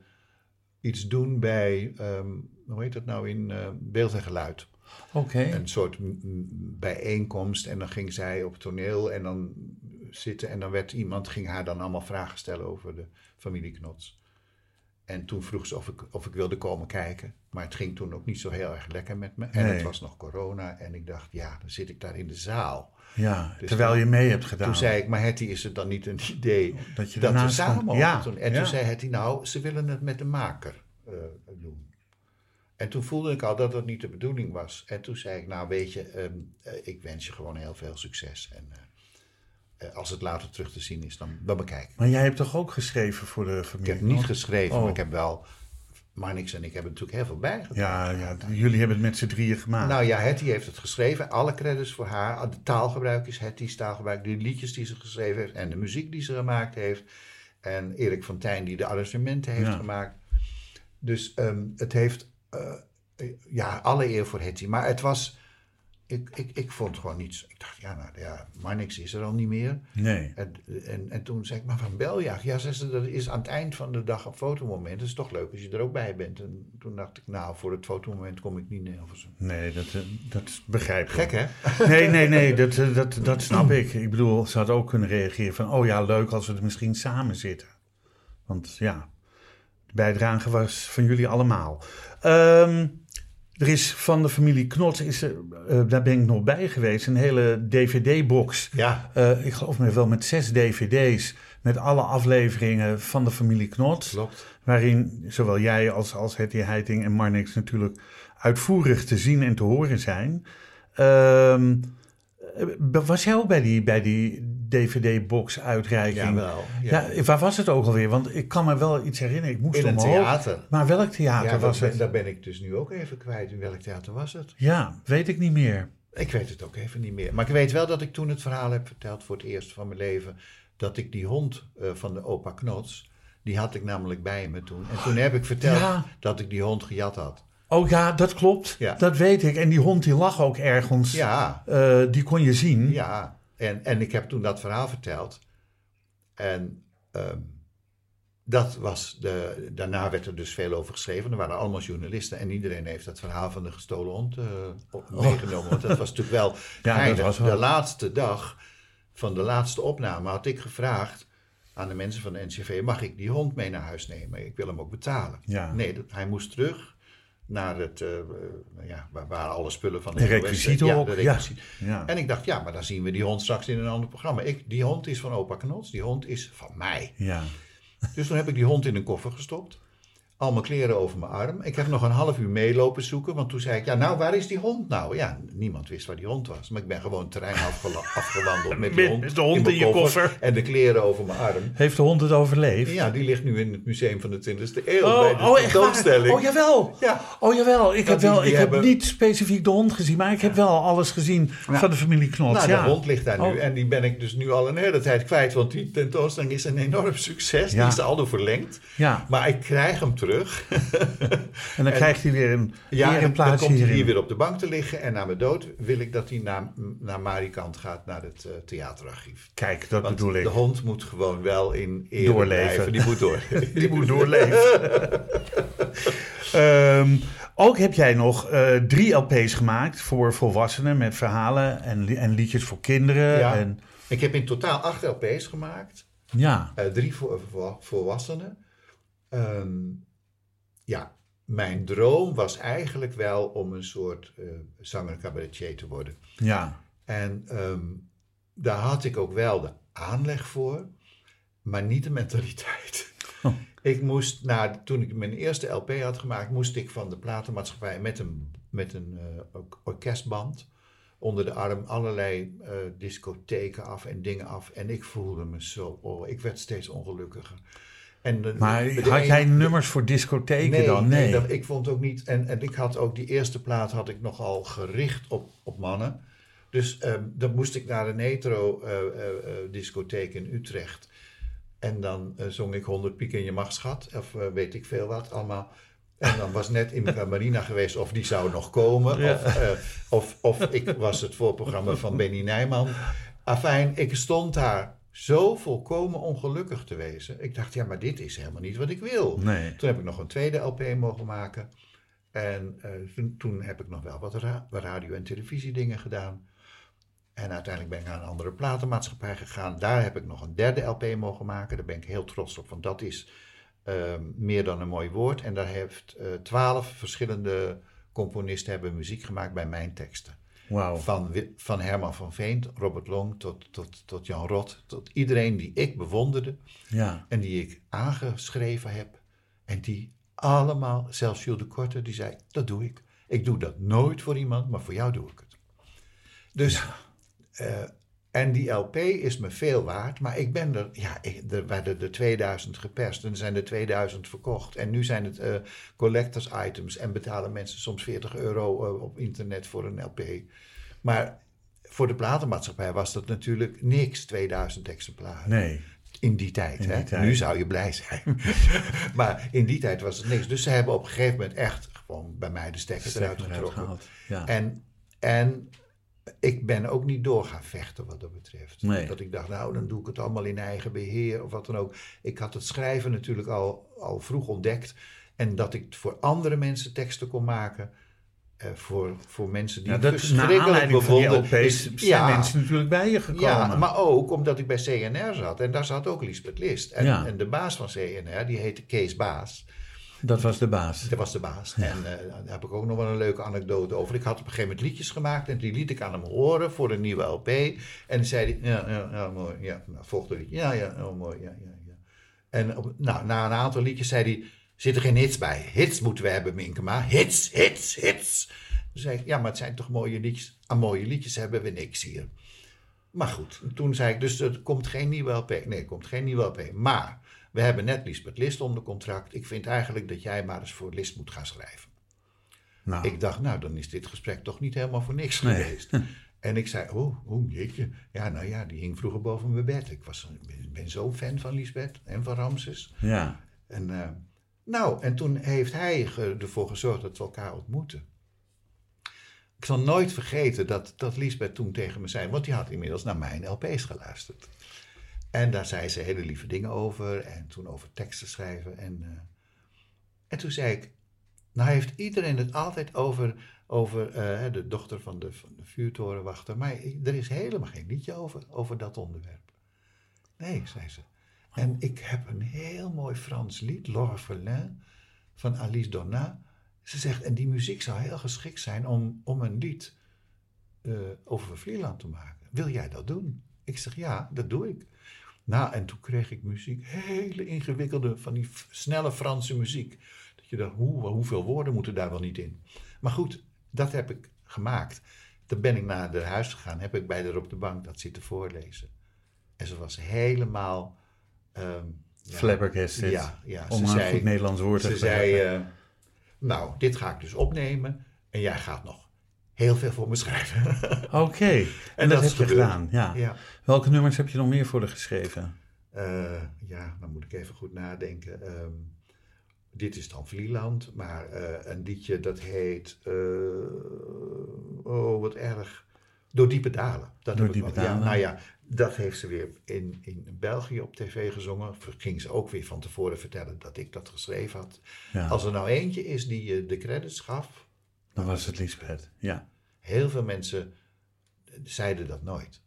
iets doen bij, um, hoe heet dat nou, in uh, Beeld en Geluid. Okay. Een soort bijeenkomst en dan ging zij op het toneel en dan zitten en dan werd iemand, ging haar dan allemaal vragen stellen over de familie Knots. En toen vroeg ze of ik, of ik wilde komen kijken. Maar het ging toen ook niet zo heel erg lekker met me. En Nee. het was nog corona. En ik dacht, ja, dan zit ik daar in de zaal. Ja, Dus terwijl je mee hebt gedaan. Toen zei ik, maar Hetty, is het dan niet een idee dat je dat we samen Ja, doen? En ja. toen zei Hetty, nou, ze willen het met de maker eh, doen. En toen voelde ik al dat dat niet de bedoeling was. En toen zei ik, nou weet je, ehm, eh, ik wens je gewoon heel veel succes. En eh, eh, als het later terug te zien is, dan, dan bekijk ik. Maar jij hebt toch ook geschreven voor de Ik familie? heb niet geschreven, Oh. maar ik heb wel... Marnix en ik hebben natuurlijk heel veel bijgedragen. Ja, ja, jullie hebben het met z'n drieën gemaakt. Nou ja, Hetty heeft het geschreven. Alle credits voor haar. De taalgebruik is Hetty's taalgebruik. De liedjes die ze geschreven heeft. En de muziek die ze gemaakt heeft. En Erik van Tijn die de arrangementen heeft Ja. gemaakt. Dus ehm, het heeft... eh, ja, alle eer voor Hetty. Maar het was... Ik, ik, ik vond gewoon niets. Ik dacht, ja, nou ja, maar niks is er al niet meer. nee. En, en, en toen zei ik, maar van Beljaag? Ja, zei ze, dat is aan het eind van de dag een fotomoment. Dat is toch leuk als je er ook bij bent. En toen dacht ik, nou, voor het fotomoment kom ik niet naar Hilversum. Nee, dat, eh, dat is begrijpelijk. Gek, hè? Nee, nee, nee, dat, eh, dat, dat snap ik. Ik bedoel, ze had ook kunnen reageren van... oh ja, leuk als we er misschien samen zitten. Want ja, de bijdrage was van jullie allemaal. Ehm, er is van de familie Knot, is er, eh, daar ben ik nog bij geweest... een hele dvd-box. Ja, Eh, ik geloof me wel met zes dvd's... met alle afleveringen van de familie Knot. klopt. waarin zowel jij als, als Hetty Heiting en Marnix natuurlijk uitvoerig te zien en te horen zijn. Ehm, eh, was jij ook bij die, bij die DVD-box uitreiking? Jawel. Ja. waar was het ook alweer? Want ik kan me wel iets herinneren. Ik moest In een omhoog. theater. Maar welk theater Ja, was het? daar ben ik dus nu ook even kwijt. In welk theater was het? Ja, weet ik niet meer. Ik weet het ook even niet meer. Maar ik weet wel dat ik toen het verhaal heb verteld voor het eerst van mijn leven. Dat ik die hond eh, van de opa Knots, die had ik namelijk bij me toen. En toen heb ik verteld Ja. dat ik die hond gejat had. Oh ja, dat klopt. Ja. Dat weet ik. En die hond die lag ook ergens. Ja, Eh, die kon je zien. ja. En, en ik heb toen dat verhaal verteld. En ehm, dat was de, daarna werd er dus veel over geschreven. Er waren allemaal journalisten en iedereen heeft dat verhaal van de gestolen hond eh, op- meegenomen. Want dat was natuurlijk wel Oh. [LAUGHS] Ja, dat was wel- De laatste dag van de laatste opname had ik gevraagd aan de mensen van de NCV... mag ik die hond mee naar huis nemen? Ik wil hem ook betalen. Ja. Nee, dat, hij moest terug naar het, eh, eh, ja, waar, waar alle spullen van De NOS requisieten ja, ook, de ja. requisieten. Ja. En ik dacht, ja, maar dan zien we die hond straks in een ander programma. Ik, die hond is van opa Knots, die hond is van mij. ja. Dus toen heb ik die hond in een koffer gestopt. Al mijn kleren over mijn arm. Ik heb nog een half uur meelopen zoeken. Want toen zei ik, ja, nou, waar is die hond nou? Ja, niemand wist waar die hond was. Maar ik ben gewoon het terrein [LAUGHS] afgewandeld met die hond. met de hond in mijn je koffer. En de kleren over mijn arm. Heeft de hond het overleefd? Ja, die ligt nu in het museum van de 20e eeuw. Oh, bij de oh, echt waar? tentoonstelling. Oh, jawel. Ja. Oh, jawel. Ik, heb, wel, ik heb niet specifiek de hond gezien, maar ik heb wel alles gezien van de familie Knots. Nou, ja. de hond ligt daar nu. Oh. En die ben ik dus nu al een hele tijd kwijt. Want die tentoonstelling is een enorm succes. Ja. Die is al verlengd. Ja, Maar ik krijg hem terug. [LAUGHS] en dan krijgt hij weer een Ja, en dan ereplaats komt hij hier weer op de bank te liggen. En na mijn dood wil ik dat hij naar, naar Marikant gaat, naar het eh, theaterarchief. Kijk, dat Want bedoel ik. de hond moet gewoon wel in ere Doorleven. blijven. Die moet door. [LAUGHS] [LAUGHS] Die moet doorleven. Ehm, Ook heb jij nog eh, drie LP's gemaakt voor volwassenen met verhalen en, li- en liedjes voor kinderen. Ja. En, Ik heb in totaal acht LP's gemaakt. ja, Eh, drie voor, voor volwassenen. Ehm, ja, mijn droom was eigenlijk wel om een soort eh zanger cabaretier te worden. ja, En ehm, daar had ik ook wel de aanleg voor, maar niet de mentaliteit. [LAUGHS] Oh. Ik moest, nou, toen ik mijn eerste LP had gemaakt, moest ik van de platenmaatschappij met een, met een eh, or- orkestband onder de arm allerlei eh, discotheken af en dingen af. En ik voelde me zo, oh, ik werd steeds ongelukkiger. En maar had ene- jij nummers voor discotheken nee, dan? Nee. dat, ik vond ook niet. En, en ik had ook die eerste plaat had ik nogal gericht op, op mannen. Dus ehm, dan moest ik naar een hetero eh, eh, eh, discotheek in Utrecht. En dan zong ik 100 piek in je machtschat. Of weet ik veel wat allemaal. En dan was net Imca Marina geweest of die zou nog komen. Ja. Of, of, of ik was het voorprogramma van Benny Nijman. Afijn, ik stond daar zo volkomen ongelukkig te wezen. Ik dacht, ja, maar dit is helemaal niet wat ik wil. Nee. Toen heb ik nog een tweede LP mogen maken. En eh, toen, toen heb ik nog wel wat ra- wat radio- en televisiedingen gedaan. En uiteindelijk ben ik naar een andere platenmaatschappij gegaan. Daar heb ik nog een derde LP mogen maken. Daar ben ik heel trots op, want dat is ehm, meer dan een mooi woord. En daar heeft eh, twaalf verschillende componisten hebben muziek gemaakt bij mijn teksten. Van, van Herman van Veent, Robert Long tot, tot, tot Jan Rot. Tot iedereen die ik bewonderde Ja. en die ik aangeschreven heb. En die allemaal, zelfs Jules de Korte, die zei, dat doe ik. Ik doe dat nooit voor iemand, maar voor jou doe ik het. Dus, eh, en die LP is me veel waard, maar ik ben er, ja, ik, er werden er 2000 geperst en er zijn er 2000 verkocht. En nu zijn het eh, collectors items en betalen mensen soms 40 euro eh, op internet voor een LP. Maar voor de platenmaatschappij was dat natuurlijk niks, 2000 exemplaren. Nee. In die tijd, In hè? die tijd. Nu zou je blij zijn. [LAUGHS] maar in die tijd was het niks. Dus ze hebben op een gegeven moment echt gewoon bij mij de stekker eruit getrokken. Ja. En, en ik ben ook niet door gaan vechten wat dat betreft. Nee. Dat ik dacht, nou, dan doe ik het allemaal in eigen beheer of wat dan ook. Ik had het schrijven natuurlijk al, al vroeg ontdekt. En dat ik voor andere mensen teksten kon maken. eh, voor, voor mensen die Ja, dat, verschrikkelijk aanleiding van die bewonder, LP's is- zijn mensen natuurlijk bij je gekomen. ja, maar ook omdat ik bij CNR zat. En daar zat ook Lisbeth List. En, Ja. en de baas van CNR, die heette Kees Baas. Dat was de baas. Dat was de baas. En eh, daar heb ik ook nog wel een leuke anekdote over. Ik had op een gegeven moment liedjes gemaakt. En die liet ik aan hem horen voor een nieuwe LP. En dan zei hij, ja, ja, ja mooi. Ja, nou, volgende liedje. Ja, ja, oh, mooi. Ja, ja, ja. En op, nou, na een aantal liedjes zei hij, zitten geen hits bij. Hits moeten we hebben, Minkema. Hits, hits, hits. Toen zei ik, ja, maar het zijn toch mooie liedjes. Aan mooie liedjes hebben we niks hier. Maar goed, toen zei ik, dus er komt geen nieuwe LP. Nee, er komt geen nieuwe LP. Maar we hebben net Lisbeth List onder contract. Ik vind eigenlijk dat jij maar eens voor List moet gaan schrijven. Nou, Ik dacht, nou, dan is dit gesprek toch niet helemaal voor niks Nee. geweest. [LAUGHS] En ik zei, oh, oh, jeetje. Ja, nou ja, die hing vroeger boven mijn bed. Ik was, ben, ben zo fan van Lisbeth en van Ramses. ja. En, eh, nou, en toen heeft hij ervoor gezorgd dat we elkaar ontmoeten. Ik zal nooit vergeten dat, dat Lisbeth toen tegen me zei, want die had inmiddels naar mijn LP's geluisterd. En daar zei ze hele lieve dingen over en toen over teksten schrijven. En, eh, en toen zei ik, nou heeft iedereen het altijd over, over eh, de dochter van de, van de vuurtorenwachter, maar er is helemaal geen liedje over, over dat onderwerp. Nee, zei ze. En ik heb een heel mooi Frans lied, L'Orphelin, van Alice Donna. Ze zegt, en die muziek zou heel geschikt zijn om, om een lied eh, over Vlieland te maken. Wil jij dat doen? Ik zeg, ja, dat doe ik. Nou, en toen kreeg ik muziek, hele ingewikkelde, van die snelle Franse muziek. Dat je dacht, hoe, hoeveel woorden moeten daar wel niet in? Maar goed, dat heb ik gemaakt. Toen ben ik naar de huis gegaan, heb ik bij haar op de bank dat zitten voorlezen. En ze was helemaal... ehm, ja, Flabbergasted. Ja, ja. Om ze een zei, goed Nederlands woord te ze gebruiken. zei, eh, nou, dit ga ik dus opnemen en jij gaat nog heel veel voor me schrijven. [LAUGHS] Oké, en, En dat, dat heb je gebeurd. gedaan. Ja. ja. Welke nummers heb je nog meer voor geschreven? Eh, ja, dan moet ik even goed nadenken. Ehm, dit is dan Vlieland, maar eh, een liedje dat heet. eh, oh, wat erg. Door diepe dalen. Dat Door heb ik diepe ja, dalen. nou ja, dat heeft ze weer in, in België op tv gezongen. Ging ze ook weer van tevoren vertellen dat ik dat geschreven had. Ja. Als er nou eentje is die je de credits gaf, Dan was het Lisbeth. Ja. heel veel mensen zeiden dat nooit.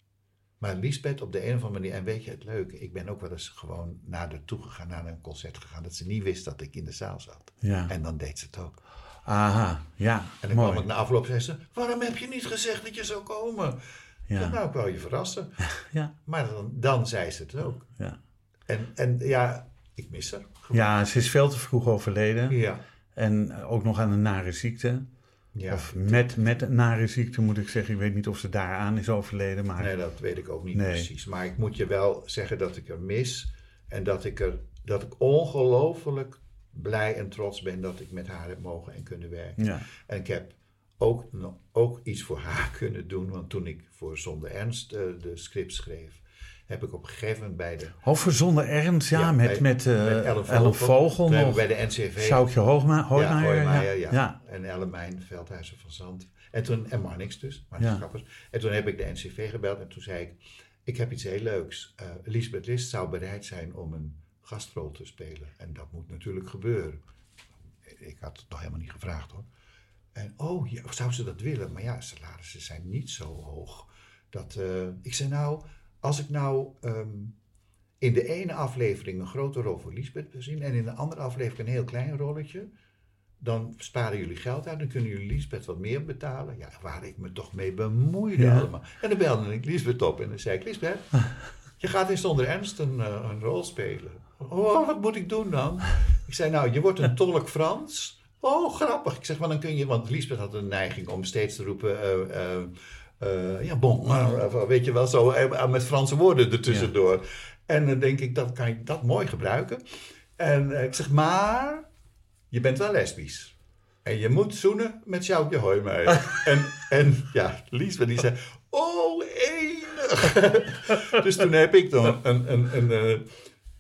Maar Lisbeth op de een of andere manier, en weet je het leuke, ik ben ook wel eens gewoon naar haar toe gegaan, naar een concert gegaan, dat ze niet wist dat ik in de zaal zat. Ja. En dan deed ze het ook. Aha. Ja. En dan Mooi. kwam ik na afloop en zei ze, waarom heb je niet gezegd dat je zou komen? Ja. Ja. Nou, ik wou je verrassen. [LAUGHS] Ja. Maar dan, dan zei ze het ook. Ja. En, en ja, ik mis haar. ja, ze is veel te vroeg overleden. Ja. En ook nog aan een nare ziekte. Ja. Of met, met een nare ziekte moet ik zeggen. Ik weet niet of ze daaraan is overleden. Maar Nee, dat weet ik ook niet Nee. precies. Maar ik moet je wel zeggen dat ik er mis. En dat ik, er, dat ik ongelooflijk blij en trots ben dat ik met haar heb mogen en kunnen werken. ja. En ik heb ook, ook iets voor haar [LAUGHS] kunnen doen. Want toen ik voor Zonder Ernst eh, de script schreef, heb ik op een gegeven moment bij de... Over zonder ernst, ja, Ja, met, met, met Ellen Ellen Vogel. Nog. bij de NCV... Sjoukje Hoogma, ja, Hoijmaier, ja. ja. ja. En Ellemijn, Veldhuizen van Zand. En, toen, en Marnix dus, Marnix. En toen heb ik de NCV gebeld en toen zei ik... Ik heb iets heel leuks. Eh Lisbeth List zou bereid zijn om een gastrol te spelen. En dat moet natuurlijk gebeuren. Ik had het nog helemaal niet gevraagd hoor. En oh, ja, zou ze dat willen? Maar ja, salarissen zijn niet zo hoog. Dat, eh, ik zei nou, als ik nou ehm, in de ene aflevering een grote rol voor Lisbeth wil zien... en in de andere aflevering een heel klein rolletje... dan sparen jullie geld uit, dan kunnen jullie Lisbeth wat meer betalen. Ja, waar ik me toch mee bemoeide Ja. allemaal. En dan belde ik Lisbeth op en dan zei ik... Lisbeth, je gaat in Zonder Ernst een, eh, een rol spelen. Oh, wat moet ik doen dan? Ik zei, nou, je wordt een tolk Frans. Oh, grappig. Ik zeg, maar dan kun je... Want Lisbeth had een neiging om steeds te roepen... eh, eh, eh, ja, bon, eh, weet je wel, zo eh, met Franse woorden ertussendoor. En dan denk ik, dat kan ik dat mooi gebruiken. En ik zeg, maar je bent wel lesbisch. En je moet zoenen met Sjoukje Hoijmeijer. [LAUGHS] en, en ja, Liesbeth die zei, oh, enig. [LAUGHS] dus toen heb ik dan een, een, een, een,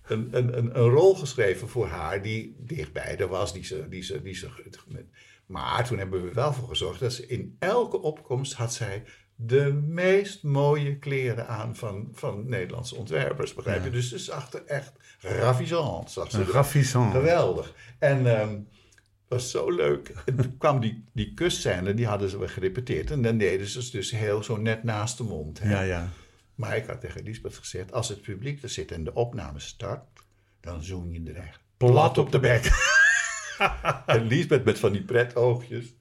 een, een, een rol geschreven voor haar die dichtbij er was. Die ze, die ze, die ze, maar toen hebben we wel voor gezorgd dat ze in elke opkomst had zij de meest mooie kleren aan van, van Nederlandse ontwerpers, begrijp je? Dus ze zag er echt ravissant. Zag ze ravissant. Geweldig. En ehm was zo leuk. En toen [LAUGHS] kwam die, die kustscène, die hadden ze wel gerepeteerd. En dan deden ze dus heel zo net naast de mond. Hè? Ja, ja. Maar ik had tegen Lisbeth gezegd, als het publiek er zit en de opname start, dan zoen je er echt plat op de bek. en [LAUGHS] Lisbeth met van die pretoogjes.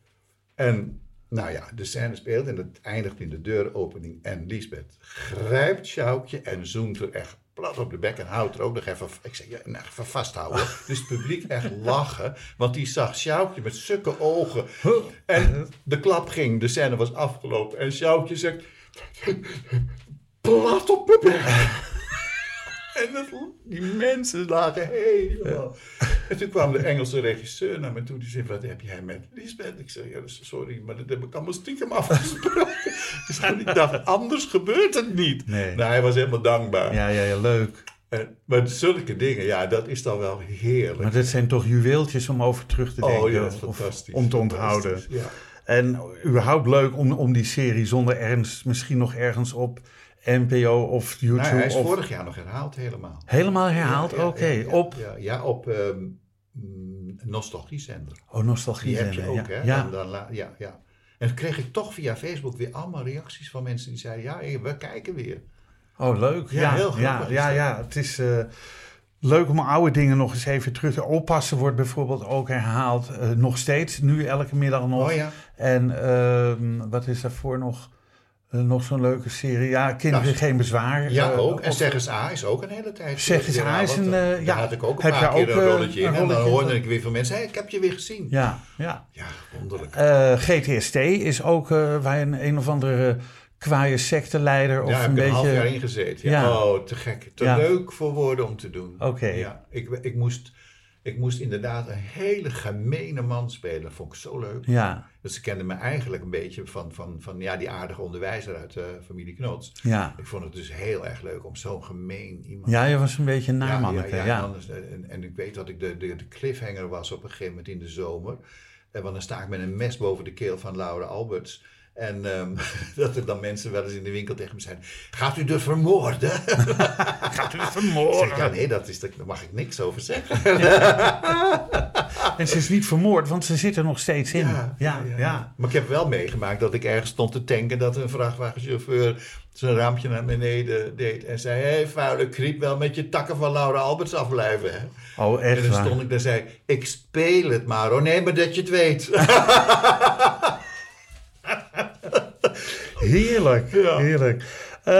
En nou ja, de scène speelt en het eindigt in de deuropening. En Lisbeth grijpt Sjoukje en zoent er echt plat op de bek en houdt er ook nog even... Ik zeg, ja, nou, even vasthouden. [LAUGHS] Dus het publiek echt lachen, want die zag Sjoukje met sukke ogen. En de klap ging, de scène was afgelopen en Sjoukje zegt... [LAUGHS] Plat op de bek. En dat, die mensen lagen helemaal. En toen kwam de Engelse regisseur naar me toe. Die zei, wat heb jij met Lisbeth? Ik zei, ja, sorry, maar dat heb ik allemaal stiekem afgesproken. [LAUGHS] Dus ik dacht, anders gebeurt het niet. Nee. Nou, hij was helemaal dankbaar. Ja, ja, ja, leuk. En, maar zulke dingen, ja, dat is dan wel heerlijk. Maar dat zijn toch juweeltjes om over terug te denken. oh ja, of fantastisch. om te onthouden. Ja. En überhaupt leuk om, om die serie zonder ernst misschien nog ergens op NPO of YouTube. Nou, hij is of... vorig jaar nog herhaald helemaal. Helemaal herhaald? Ja, ja, Oké, ja, ja, op Ja, ja, op mm, Nostalgiezender. oh, nostalgie. Die heb je ook, ja. hè? Ja. Dan, ja, ja. En kreeg ik toch via Facebook weer allemaal reacties van mensen die zeiden: Ja, we kijken weer. Oh, leuk. Ja, Ja, heel ja, grappig ja, dat. ja. Het is eh, leuk om oude dingen nog eens even terug te... Oppassen wordt bijvoorbeeld ook herhaald. eh, nog steeds, nu elke middag nog. Oh ja. En ehm, wat is daarvoor nog? Eh, nog zo'n leuke serie. Ja, Kinderen geen bezwaar. Ja, eh, ook. En Zeg eens A is ook een hele tijd. Zeg eens A is een, eh, daar ja. had ik ook een Heb paar keer ook, een rolletje in. een En dan rolletje? hoorde ik weer van mensen: ik heb je weer gezien. Ja, ja. Ja, wonderlijk. Eh, GTST is ook waar een, een of andere kwaaie secteleider of ja, heb een ik een half beetje... jaar ingezeten. Ja. Ja. Oh, te gek. Te Ja. leuk voor woorden om te doen. Oké. Ja, ik, ik, moest, ik moest inderdaad een hele gemene man spelen. Dat vond ik zo leuk. Ja, Dus ze kenden me eigenlijk een beetje van, van, van ja, die aardige onderwijzer uit de familie Knots. ja. Ik vond het dus heel erg leuk om zo'n gemeen iemand... Ja, je was een beetje een Ja, namanneke, ja. ja, En, anders- en, en ik weet dat ik de, de, de cliffhanger was op een gegeven moment in de zomer. En want dan sta ik met een mes boven de keel van Laura Alberts. En ehm, [LAUGHS] dat er dan mensen wel eens in de winkel tegen me zeiden: Gaat u dus vermoorden? [LAUGHS] Gaat u het Ik vermoorden? zeg, ja, nee, dat is, daar mag ik niks over zeggen. [LAUGHS] En ze is niet vermoord, want ze zit er nog steeds in. Ja, ja. Maar ik heb wel meegemaakt dat ik ergens stond te tanken dat een vrachtwagenchauffeur zijn raampje naar beneden deed en zei: Hé, hey, vuile kriep, wel met je takken van Laura Alberts afblijven. Hè? Oh, En echt dan waar. stond ik daar en zei: Ik speel het maar, oh nee, maar dat je het weet. Heerlijk, Ja. heerlijk. Eh,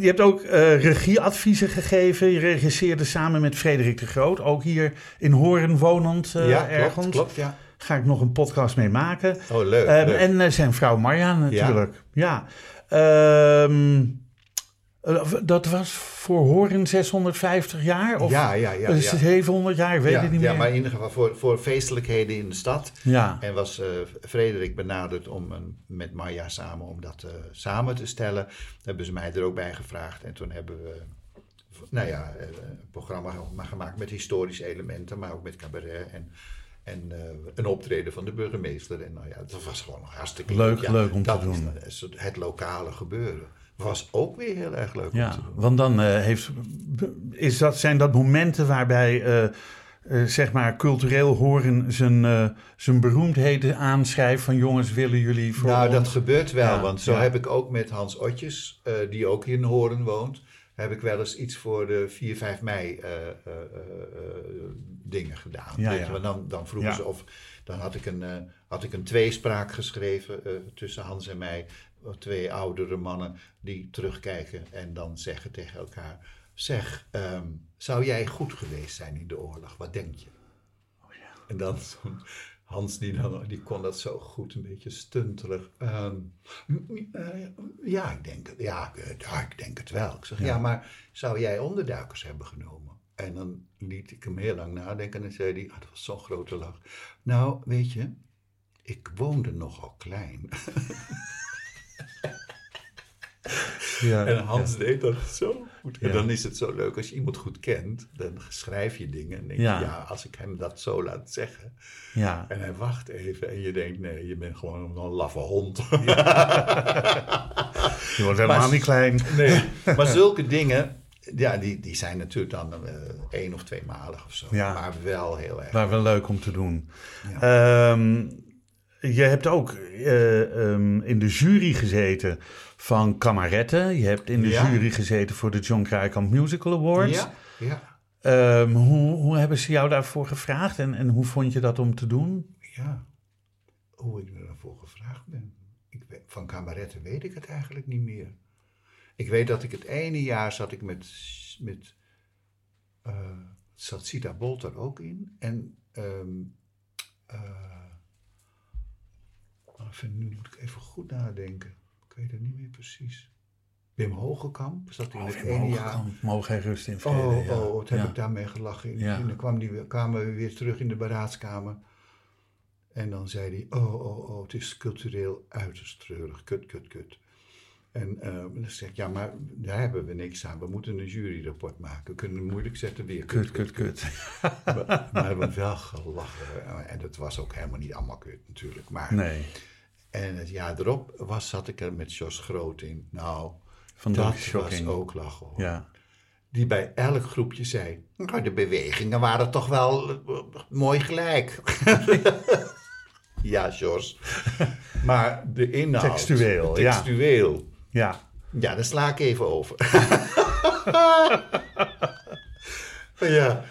je hebt ook eh, regieadviezen gegeven. Je regisseerde samen met Frederik de Groot. Ook hier in Horen wonend eh, ja, ergens. klopt, klopt, ja. Ga ik nog een podcast mee maken. Oh, leuk. Ehm, leuk. en eh, zijn vrouw Marja natuurlijk. Ja. Ehm, eh, dat was voor Horen 650 jaar? Of ja, ja, ja. eh, ja. 700 jaar? Ik weet ja, het niet ja, meer. maar in ieder geval voor, voor feestelijkheden in de stad. Ja, En was eh, Frederik benaderd om een, met Maya samen om dat eh, samen te stellen. hebben ze mij er ook bij gevraagd. En toen hebben we nou ja, eh, een programma gemaakt met historische elementen, maar ook met cabaret. En, en eh, een optreden van de burgemeester. En nou ja, dat was gewoon hartstikke Leuk, Ja, leuk om te doen. het lokale gebeuren was ook weer heel erg leuk ja. want dan eh, heeft, is dat, zijn dat momenten waarbij eh, eh, zeg maar cultureel Horen zijn, zijn beroemdheden aanschrijft van jongens willen jullie voor Nou, dat gebeurt wel, Ja, want zo ja. heb ik ook met Hans Otjes, die ook in Horen woont, heb ik wel eens iets voor de 4, 5 mei dingen gedaan. Ja, ja. dan, dan vroegen ze of, dan had ik een, had ik een tweespraak geschreven tussen Hans en mij, twee oudere mannen die terugkijken en dan zeggen tegen elkaar, zeg, ehm, zou jij goed geweest zijn in de oorlog? Wat denk je? En dan [LAUGHS] Hans, die, dan, die kon dat zo goed, een beetje stuntelig. Ehm, eh, ja, ik denk, het- ja, ik- ja, ik denk het wel. Ik zeg, ja. maar zou jij onderduikers hebben genomen? En dan liet ik hem heel lang nadenken en zei hij, ah, dat was zo'n grote lach. Nou, weet je, ik woonde nogal klein. [LAUGHS] Ja, [LAUGHS] En Hans ja. deed dat zo goed. En Ja. dan is het zo leuk als je iemand goed kent, dan schrijf je dingen en denk Ja. je, ja, als ik hem dat zo laat zeggen. Ja. En hij wacht even en je denkt, nee, je bent gewoon een laffe hond. [LAUGHS] Je wordt helemaal Maar- niet klein. Nee, [LAUGHS] maar zulke dingen, ja, die, die zijn natuurlijk dan eh, één of tweemalig of zo. Maar wel heel erg. Maar wel leuk om te doen. Ehm, je hebt ook eh, ehm, in de jury gezeten van Kamaretten. Je hebt in de Ja. jury gezeten voor de John Krijkamp Musical Awards. Ja, ja, Ehm, hoe, hoe hebben ze jou daarvoor gevraagd en, en hoe vond je dat om te doen? ja. Hoe ik er daarvoor gevraagd ben. Ik van kameretten weet ik het eigenlijk niet meer. Ik weet dat ik het ene jaar zat ik met, met eh, zat Sita Bolt er ook in. En ehm eh, even, nu moet ik even goed nadenken. Ik weet het niet meer precies. Wim Hogekamp zat in het ene jaar. Mogen hij rust in vrede. Oh, ja. oh, wat heb Ja. ik daarmee gelachen. Ja. En dan kwam die, weer- kwamen we weer terug in de beraadskamer. En dan zei hij, oh, oh, oh, het is cultureel uiterst treurig. Kut, kut, kut. En eh, dan zeg ik, ja, maar daar hebben we niks aan. We moeten een juryrapport maken. We kunnen het moeilijk zetten weer. Kut, kut, kut. Maar, [LAUGHS] maar we hebben wel gelachen. En dat was ook helemaal niet allemaal kut natuurlijk. Maar, Nee, En het jaar erop was, zat ik er met Jos Groot in. Nou, van dat was ook lachen hoor Ja. die bij elk groepje zei: "Nou, De bewegingen waren toch wel eh, mooi gelijk. [LAUGHS] ja, Jos. [LAUGHS] Maar de inhoud. Textueel, ja. Textueel. ja. Ja. daar sla ik even over. [LAUGHS] ja,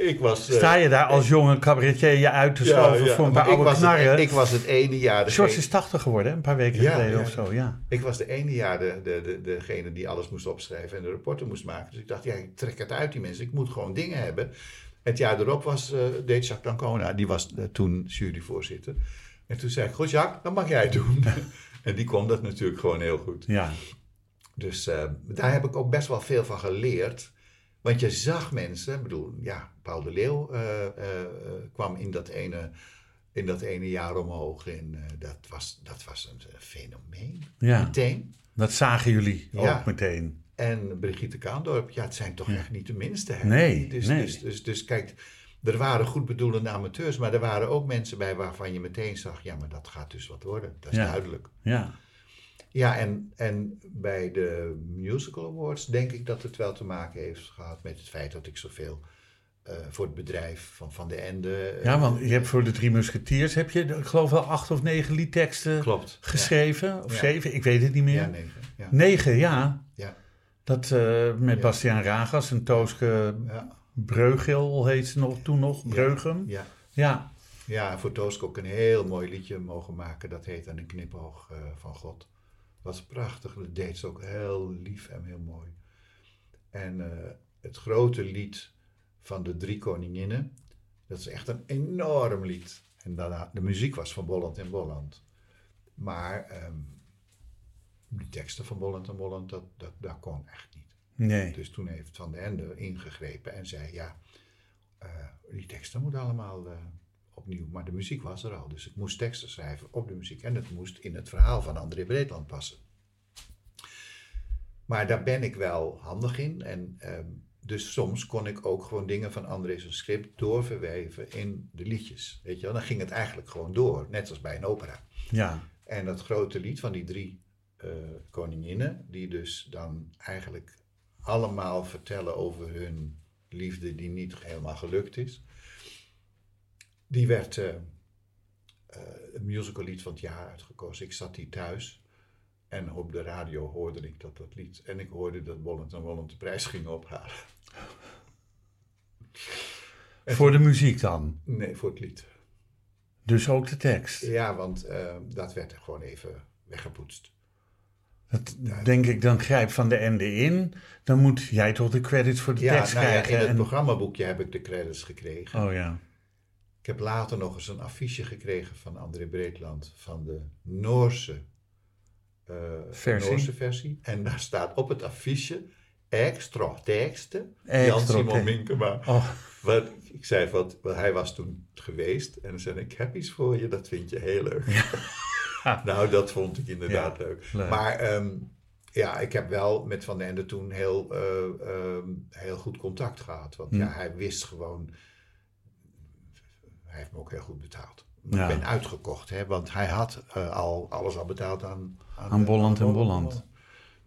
ik was. eh, Sta je daar als jonge cabaretier je uit te schoven voor een paar oude was knarren? Het, ik was het ene jaar. degene- George is 80 geworden, een paar weken Ja, geleden of zo. Ja. Ik was de ene jaar de, de, de, degene die alles moest opschrijven en de rapporten moest maken. Dus ik dacht, ja, ik trek het uit die mensen. Ik moet gewoon dingen hebben. Het jaar erop was, eh deed Jacques Dancona, die was eh, toen juryvoorzitter. En toen zei ik, goed Jacques, dan mag jij het doen. [LAUGHS] en die kon dat natuurlijk gewoon heel goed. ja. Dus daar heb ik ook best wel veel van geleerd. Want je zag mensen, ik bedoel, ja, Paul de Leeuw eh, eh, eh, kwam in dat ene, in dat ene jaar omhoog. En dat, was, dat was een, fenomeen. Ja. Meteen. Dat zagen jullie Ja. ook meteen. En Brigitte Kaandorp, ja, het zijn toch echt niet de minste. Hè? Nee, dus, nee. Dus, dus, dus kijk, er waren goed bedoelende amateurs, maar er waren ook mensen bij waarvan je meteen zag, ja, maar dat gaat dus wat worden. Dat is Ja. duidelijk. Ja. Ja, en, en bij de Musical Awards denk ik dat het wel te maken heeft gehad met het feit dat ik zoveel uh, voor het bedrijf van Van de Ende. ja, want je hebt voor de Drie Musketeers heb je, ik geloof wel acht of negen liedteksten Klopt, geschreven. ja. Of Ja. zeven, ik weet het niet meer. Ja, negen. Ja. Negen, ja. Ja. Dat eh, met. Bastiaan Ragas en Tooske. Breugel heet ze nog toen nog, Breugem. Ja. Ja. Ja, voor Toosk ook een heel mooi liedje mogen maken. Dat heet Aan een knipoog eh, van God. Was prachtig. Dat deed ze ook heel lief en heel mooi. En eh, het grote lied van de Drie Koninginnen. Dat is echt een enorm lied. En daarna, de muziek was van Bolland en Bolland. Maar ehm die teksten van Bolland en Bolland, dat, dat, dat kon echt niet. Nee. Dus toen heeft Van den Ende ingegrepen en zei: Ja, eh, die teksten moeten allemaal eh, opnieuw. Maar de muziek was er al, dus ik moest teksten schrijven op de muziek. En het moest in het verhaal van André Breedland passen. Maar daar ben ik wel handig in. En ehm, dus soms kon ik ook gewoon dingen van André zijn script doorverweven in de liedjes. Weet je wel, dan ging het eigenlijk gewoon door, net als bij een opera. Ja. En dat grote lied van die drie eh, koninginnen, die dus dan eigenlijk allemaal vertellen over hun liefde die niet helemaal gelukt is. Die werd eh, eh, het musicallied van het jaar uitgekozen. Ik zat hier thuis en op de radio hoorde ik dat dat lied. En ik hoorde dat Bolland en Bolland de prijs ging ophalen. Voor de muziek dan. Nee, voor het lied. Dus ook de tekst. Ja, want eh, dat werd er gewoon even weggepoetst. Dat denk ik, dan grijpt Van de Ende in. Dan moet jij toch de credits voor de Ja, tekst nou ja, krijgen. in het en- programmaboekje heb ik de credits gekregen. Oh ja. Ik heb later nog eens een affiche gekregen van André Breedland van de Noorse, eh, Versie. Noorse versie. En daar staat op het affiche extra teksten. Extra Jan Simon tekst. Minkema. Oh, Wat, ik zei wat, want hij was toen geweest en dan zei ik, heb iets voor je, dat vind je heel leuk. [LAUGHS] nou, dat vond ik inderdaad Ja, leuk. leuk. Maar ehm, ja, ik heb wel met Van den Ende toen heel, eh, ehm, heel goed contact gehad. Want Hm. ja, hij wist gewoon, hij heeft me ook heel goed betaald. Ja. Ik ben uitgekocht, hè, want hij had eh, al alles al betaald aan... Aan Bolland en Bolland.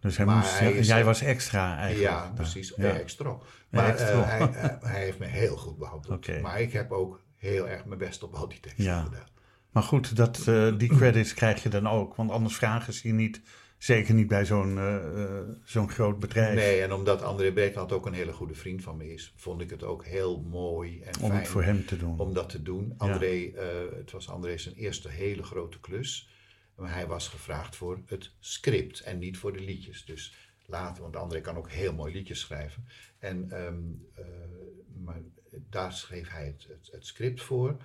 Dus hij Maar moest, hij is- jij was extra eigenlijk. Ja, precies. Ja. Extra. Maar extra. eh, hij, eh, hij heeft me heel goed behandeld. Maar ik heb ook heel erg mijn best op al die teksten Ja. gedaan. Maar goed, dat, eh, die credits krijg je dan ook. Want anders vragen ze je niet. Zeker niet bij zo'n eh, eh, zo'n groot bedrijf. Nee, en omdat André Breedland ook een hele goede vriend van me is, vond ik het ook heel mooi en om fijn het voor hem te doen. om dat te doen. André, eh, het was André zijn eerste hele grote klus. Maar hij was gevraagd voor het script en niet voor de liedjes. Dus later, want André kan ook heel mooi liedjes schrijven. En, ehm, eh, maar daar schreef hij het, het, script voor.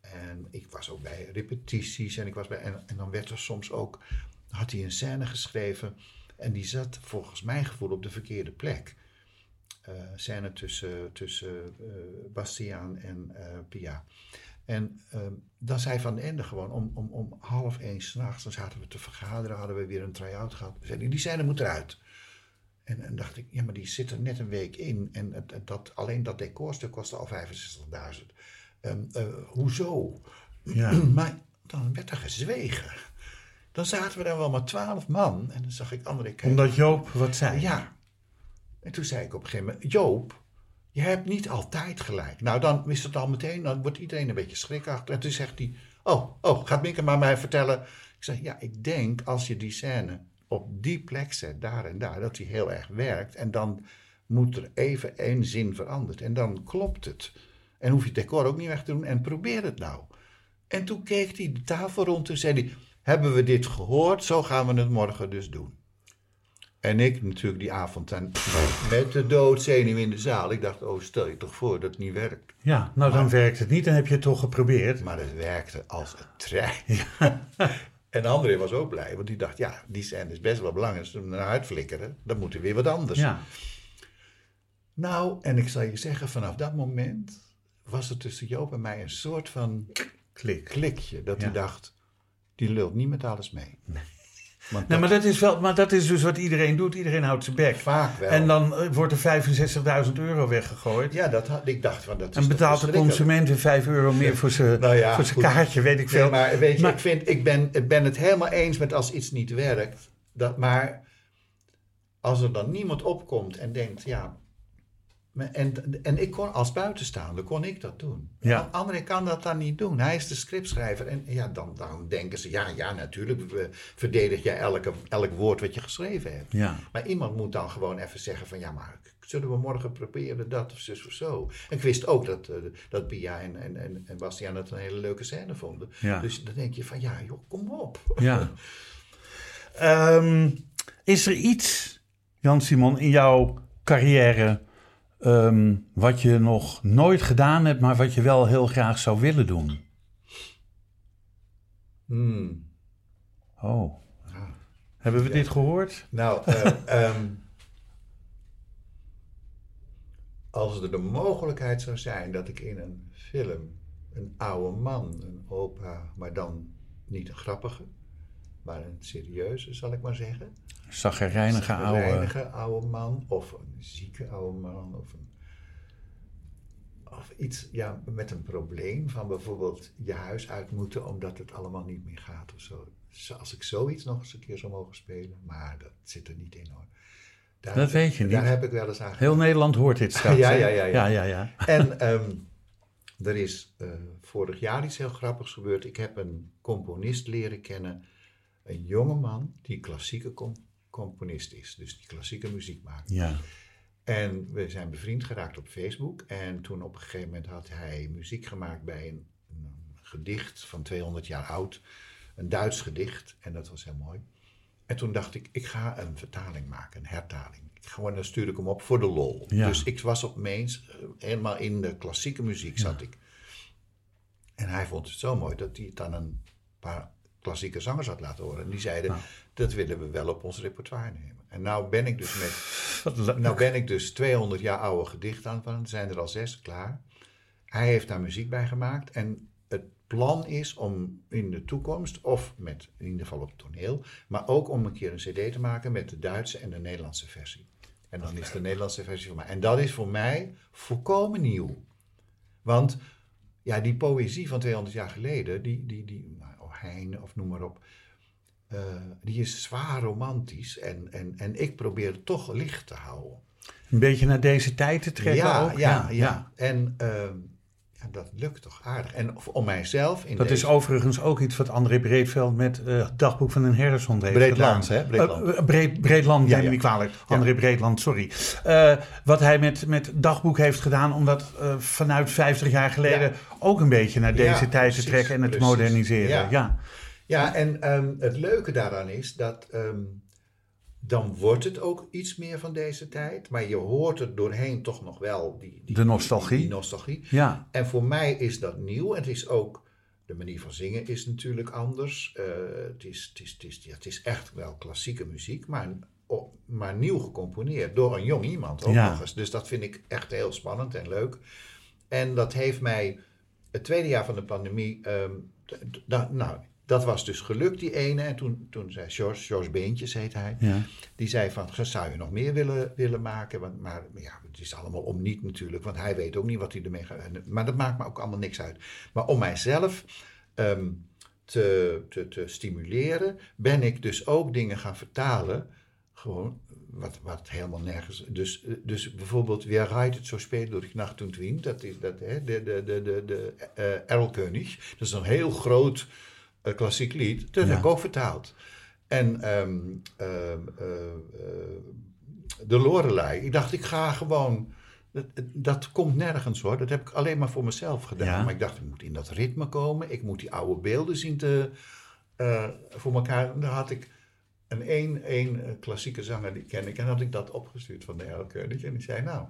En ik was ook bij repetities en ik was bij. En, dan werd er soms ook. had hij een scène geschreven. En die zat volgens mijn gevoel op de verkeerde plek. Eh scène tussen, tussen eh, Bastiaan en Pia. En ehm, dan zei Van Ende gewoon om, om, om half één s'nachts, dan zaten we te vergaderen, hadden we weer een try-out gehad. We zeiden, die scène moet eruit. En dan dacht ik, ja, maar die zit er net een week in. En het, het- dat, alleen dat decorstuk kostte al 65.000. Ehm, eh, hoezo? Ja. [CLEARS THROAT] maar dan werd er gezwegen. Dan zaten we daar wel maar twaalf man. En dan zag ik André kijken. Omdat Joop wat zei. Ja. En toen zei ik op een gegeven moment: Joop, je hebt niet altijd gelijk. Nou, dan is het al meteen, dan wordt iedereen een beetje schrikachtig. En toen zegt hij: Oh, oh, gaat Minke maar mij vertellen. Ik zeg: Ja, ik denk als je die scène op die plek zet, daar en daar, dat die heel erg werkt. En dan moet er even één zin veranderd. En dan klopt het. En hoef je het decor ook niet weg te doen. En probeer het nou. En toen keek hij de tafel rond en zei hij: Hebben we dit gehoord? Zo gaan we het morgen dus doen. En ik natuurlijk die avond dan met de doodzenuw in de zaal. Ik dacht, oh stel je toch voor dat het niet werkt. Ja, nou dan werkt het niet. Dan heb je het toch geprobeerd. Maar het werkte als een trein. [LAUGHS] En André was ook blij, want die dacht, ja, die scène is best wel belangrijk. Als we hem eruit flikkeren, dan moet er weer wat anders. Ja. Nou, en ik zal je zeggen, vanaf dat moment was er tussen Joop en mij een soort van Klik. klikje. Dat Ja. hij dacht, die lult niet met alles mee. Want Nee, maar dat, is wel, maar dat is dus wat iedereen doet. Iedereen houdt zijn bek. Vaak wel. En dan eh, wordt er 65.000 euro weggegooid. Ja, dat had, ik dacht van dat is en betaalt de consument weer 5 euro meer voor zijn Nou ja, voor kaartje, weet ik veel. Nee, maar weet je, Maar- ik, vind, ik, ben, ik ben het helemaal eens met als iets niet werkt. Dat, maar als er dan niemand opkomt en denkt, ja. En, en ik kon als buitenstaander kon ik dat doen. Ja. André kan dat dan niet doen. Hij is de scriptschrijver. En ja, dan, dan denken ze, ja, ja, natuurlijk verdedig jij elke, elk woord wat je geschreven hebt. Ja. Maar iemand moet dan gewoon even zeggen van ja, maar zullen we morgen proberen dat of zus of zo. En ik wist ook dat, eh, dat Bia en, en, en, en Bastiaan het een hele leuke scène vonden. Ja. Dus dan denk je van ja, joh, kom op. Ja. [LAUGHS] Ehm, is er iets, Jan Simon, in jouw carrière ehm, wat je nog nooit gedaan hebt, maar wat je wel heel graag zou willen doen? Hmm. Oh. Hebben we dit gehoord? Nou, eh, [LAUGHS] ehm, als er de mogelijkheid zou zijn dat ik in een film een oude man, een opa, maar dan niet een grappige, maar een serieuze, zal ik maar zeggen. Zaggerijnige Een oude. reinige oude man of een zieke oude man of, een, of iets ja, met een probleem van bijvoorbeeld je huis uit moeten omdat het allemaal niet meer gaat of zo. Als ik zoiets nog eens een keer zou mogen spelen, maar dat zit er niet in hoor. Daar Dat weet je niet. Daar heb ik wel eens aan Heel Nederland hoort dit [LAUGHS] straks. Ja, ja, ja, ja. ja, ja, ja. En [LAUGHS] ehm, er is eh, vorig jaar iets heel grappigs gebeurd. Ik heb een componist leren kennen. Een jonge man die klassieke com- componist is. Dus die klassieke muziek maakt. Ja. En we zijn bevriend geraakt op Facebook. En toen op een gegeven moment had hij muziek gemaakt bij een, een gedicht van 200 jaar oud. Een Duits gedicht. En dat was heel mooi. En toen dacht ik, ik ga een vertaling maken, een hertaling. Ik Gewoon, dan stuurde ik hem op voor de lol. Ja. Dus ik was opeens eh, helemaal in de klassieke muziek zat ik. En hij vond het zo mooi dat hij het aan een paar klassieke zangers had laten horen. En die zeiden, Nou. dat willen we wel op ons repertoire nemen. En nou ben ik dus met [LAUGHS] nou ben ik dus 200 jaar oude gedichten aan het. Er zijn er al zes klaar. Hij heeft daar muziek bij gemaakt. En het plan is om in de toekomst, of met in ieder geval op het toneel, maar ook om een keer een cd te maken met de Duitse en de Nederlandse versie. En dan is de Nederlandse versie voor mij. En dat is voor mij volkomen nieuw. Want ja, die poëzie van 200 jaar geleden, die, die, die nou, Heine of noem maar op, eh, die is zwaar romantisch. En, en, en ik probeer het toch licht te houden. Een beetje naar deze tijd te trekken Ja, ook. ja, ja. En ja, dat lukt toch aardig. En om mijzelf in Dat is overigens ook iets wat André Breedveld met eh, het dagboek van een herdershond heeft Breedland, gedaan. hè? Breedland. Eh, eh, Breed, Breedland, Ja, neem ja. kwalijk. André Breedland, sorry. Eh, wat hij met, met dagboek heeft gedaan om dat eh, vanuit 50 jaar geleden Ja. ook een beetje naar deze Ja, tijd te trekken en het precies. moderniseren. Ja. Ja. Ja, en ehm, het leuke daaraan is dat ehm, dan wordt het ook iets meer van deze tijd. Maar je hoort er doorheen toch nog wel die, die, De nostalgie. Die, die nostalgie. ja. En voor mij is dat nieuw. Het is ook, de manier van zingen is natuurlijk anders. Eh, het, is, het, is, het, is, ja, het is echt wel klassieke muziek, maar, maar nieuw gecomponeerd door een jong iemand ook Ja. nog eens. Dus dat vind ik echt heel spannend en leuk. En dat heeft mij het tweede jaar van de pandemie, ehm, da- nou, dat was dus gelukt, die ene. En toen, toen zei George, George Beentjes heet hij, Ja. die zei van, zou je nog meer willen, willen maken? Want, maar ja, het is allemaal om niet natuurlijk, want hij weet ook niet wat hij ermee gaat. Maar dat maakt me ook allemaal niks uit. Maar om mijzelf ehm, te, te, te stimuleren, ben ik dus ook dingen gaan vertalen. Gewoon, wat, wat helemaal nergens... Dus, dus bijvoorbeeld, Wer reitet zo spelen door de nacht und wind, dat is dat, hè, de, de, de, de, de Erlkönig. Dat is een heel groot eh, klassiek lied. Dat heb ik ook vertaald. En ehm, ehm, eh, de Lorelei. Ik dacht, ik ga gewoon. Dat, dat komt nergens hoor. Dat heb ik alleen maar voor mezelf gedaan. Ja. Maar ik dacht, ik moet in dat ritme komen. Ik moet die oude beelden zien te, eh, voor elkaar. En daar had ik een één, één eh, klassieke zanger, die ken ik. En had ik dat opgestuurd van de Erlkönig. En die zei, nou,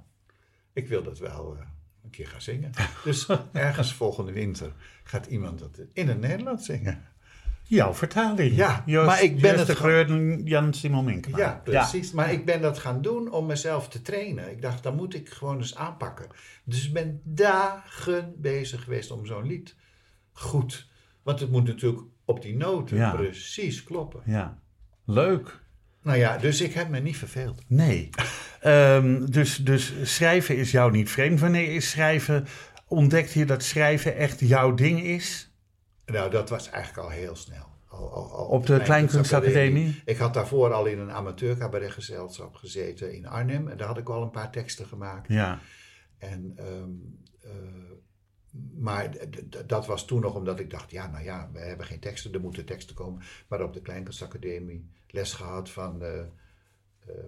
ik wil dat wel een keer gaan zingen. Dus [LAUGHS] ergens volgende winter gaat iemand dat in het Nederlands zingen. Jouw vertaling. Ja, Joost, maar ik ben het de Jan Simon Minkema. Ja, precies. Maar ik ben dat gaan doen om mezelf te trainen. Ik dacht, dat moet ik gewoon eens aanpakken. Dus ik ben dagen bezig geweest om zo'n lied goed. Want het moet natuurlijk op die noten Ja. precies kloppen. Ja. Leuk. Nou ja, dus ik heb me niet verveeld. Nee. [LAUGHS] Ehm, dus, dus schrijven is jou niet vreemd. Wanneer is schrijven, ontdekte je dat schrijven echt jouw ding is? Nou, dat was eigenlijk al heel snel. Al, al, al Op de Kleinkunstacademie? Ik had daarvoor al in een amateurcabaretgezelschap gezeten in Arnhem. En daar had ik al een paar teksten gemaakt. Ja. En, ehm, eh, maar dat was toen nog omdat ik dacht, ja, nou ja, we hebben geen teksten, er moeten teksten komen. Maar op de Kleinkunstacademie les gehad van eh eh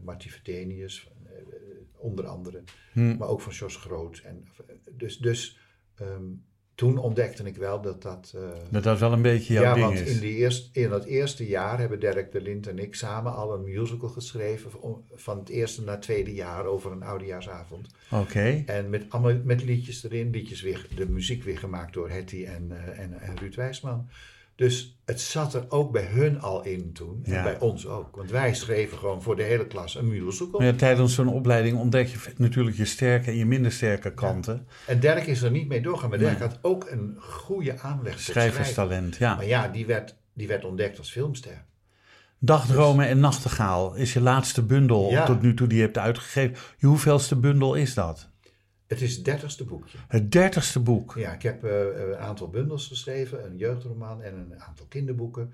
Marty Vertenius, eh, onder andere. Hm. Maar ook van Jos Groot. En, dus dus ehm, toen ontdekte ik wel dat dat... eh, Dat dat wel een beetje jouw ja, ding want is. in, die eerst, in dat eerste jaar hebben Dirk de Lint en ik samen al een musical geschreven. van- het eerste naar het tweede jaar over een oudejaarsavond. Oké. En met, allemaal met liedjes erin. Liedjes weer, de muziek weer gemaakt door Hetty en, eh, en, en Ruud Wijsman. Dus het zat er ook bij hun al in toen. Ja. En bij ons ook. Want wij schreven gewoon voor de hele klas een musical. Maar ja, tijdens zo'n opleiding ontdek je natuurlijk je sterke en je minder sterke kanten. En Dirk is er niet mee doorgaan. Maar Dirk had ook een goede aanleg. Schrijverstalent, ja. Maar ja, die werd, die werd ontdekt als filmster. Dagdromen en Nachtegaal is je laatste bundel tot nu toe die je hebt uitgegeven. Je hoeveelste bundel is dat? Het is het dertigste boekje. Het dertigste boek. Ja, ik heb eh, een aantal bundels geschreven, een jeugdroman en een aantal kinderboeken.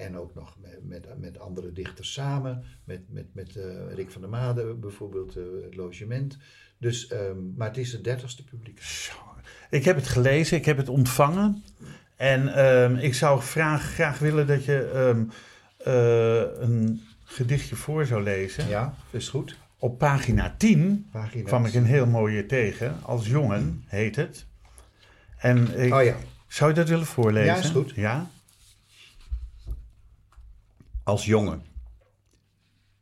En ook nog met, met, met andere dichters samen, met, met, met eh, Rick van der Made bijvoorbeeld, eh, het logement. Dus, ehm, maar het is het dertigste publiek. Ik heb het gelezen, ik heb het ontvangen. En ehm, ik zou graag, graag willen dat je ehm, eh, een gedichtje voor zou lezen. Ja, is goed. Op pagina 10 Pagina. kwam ik een heel mooie tegen. Als jongen heet het. En ik, Oh ja. zou je dat willen voorlezen? Ja, is goed. Ja? Als jongen.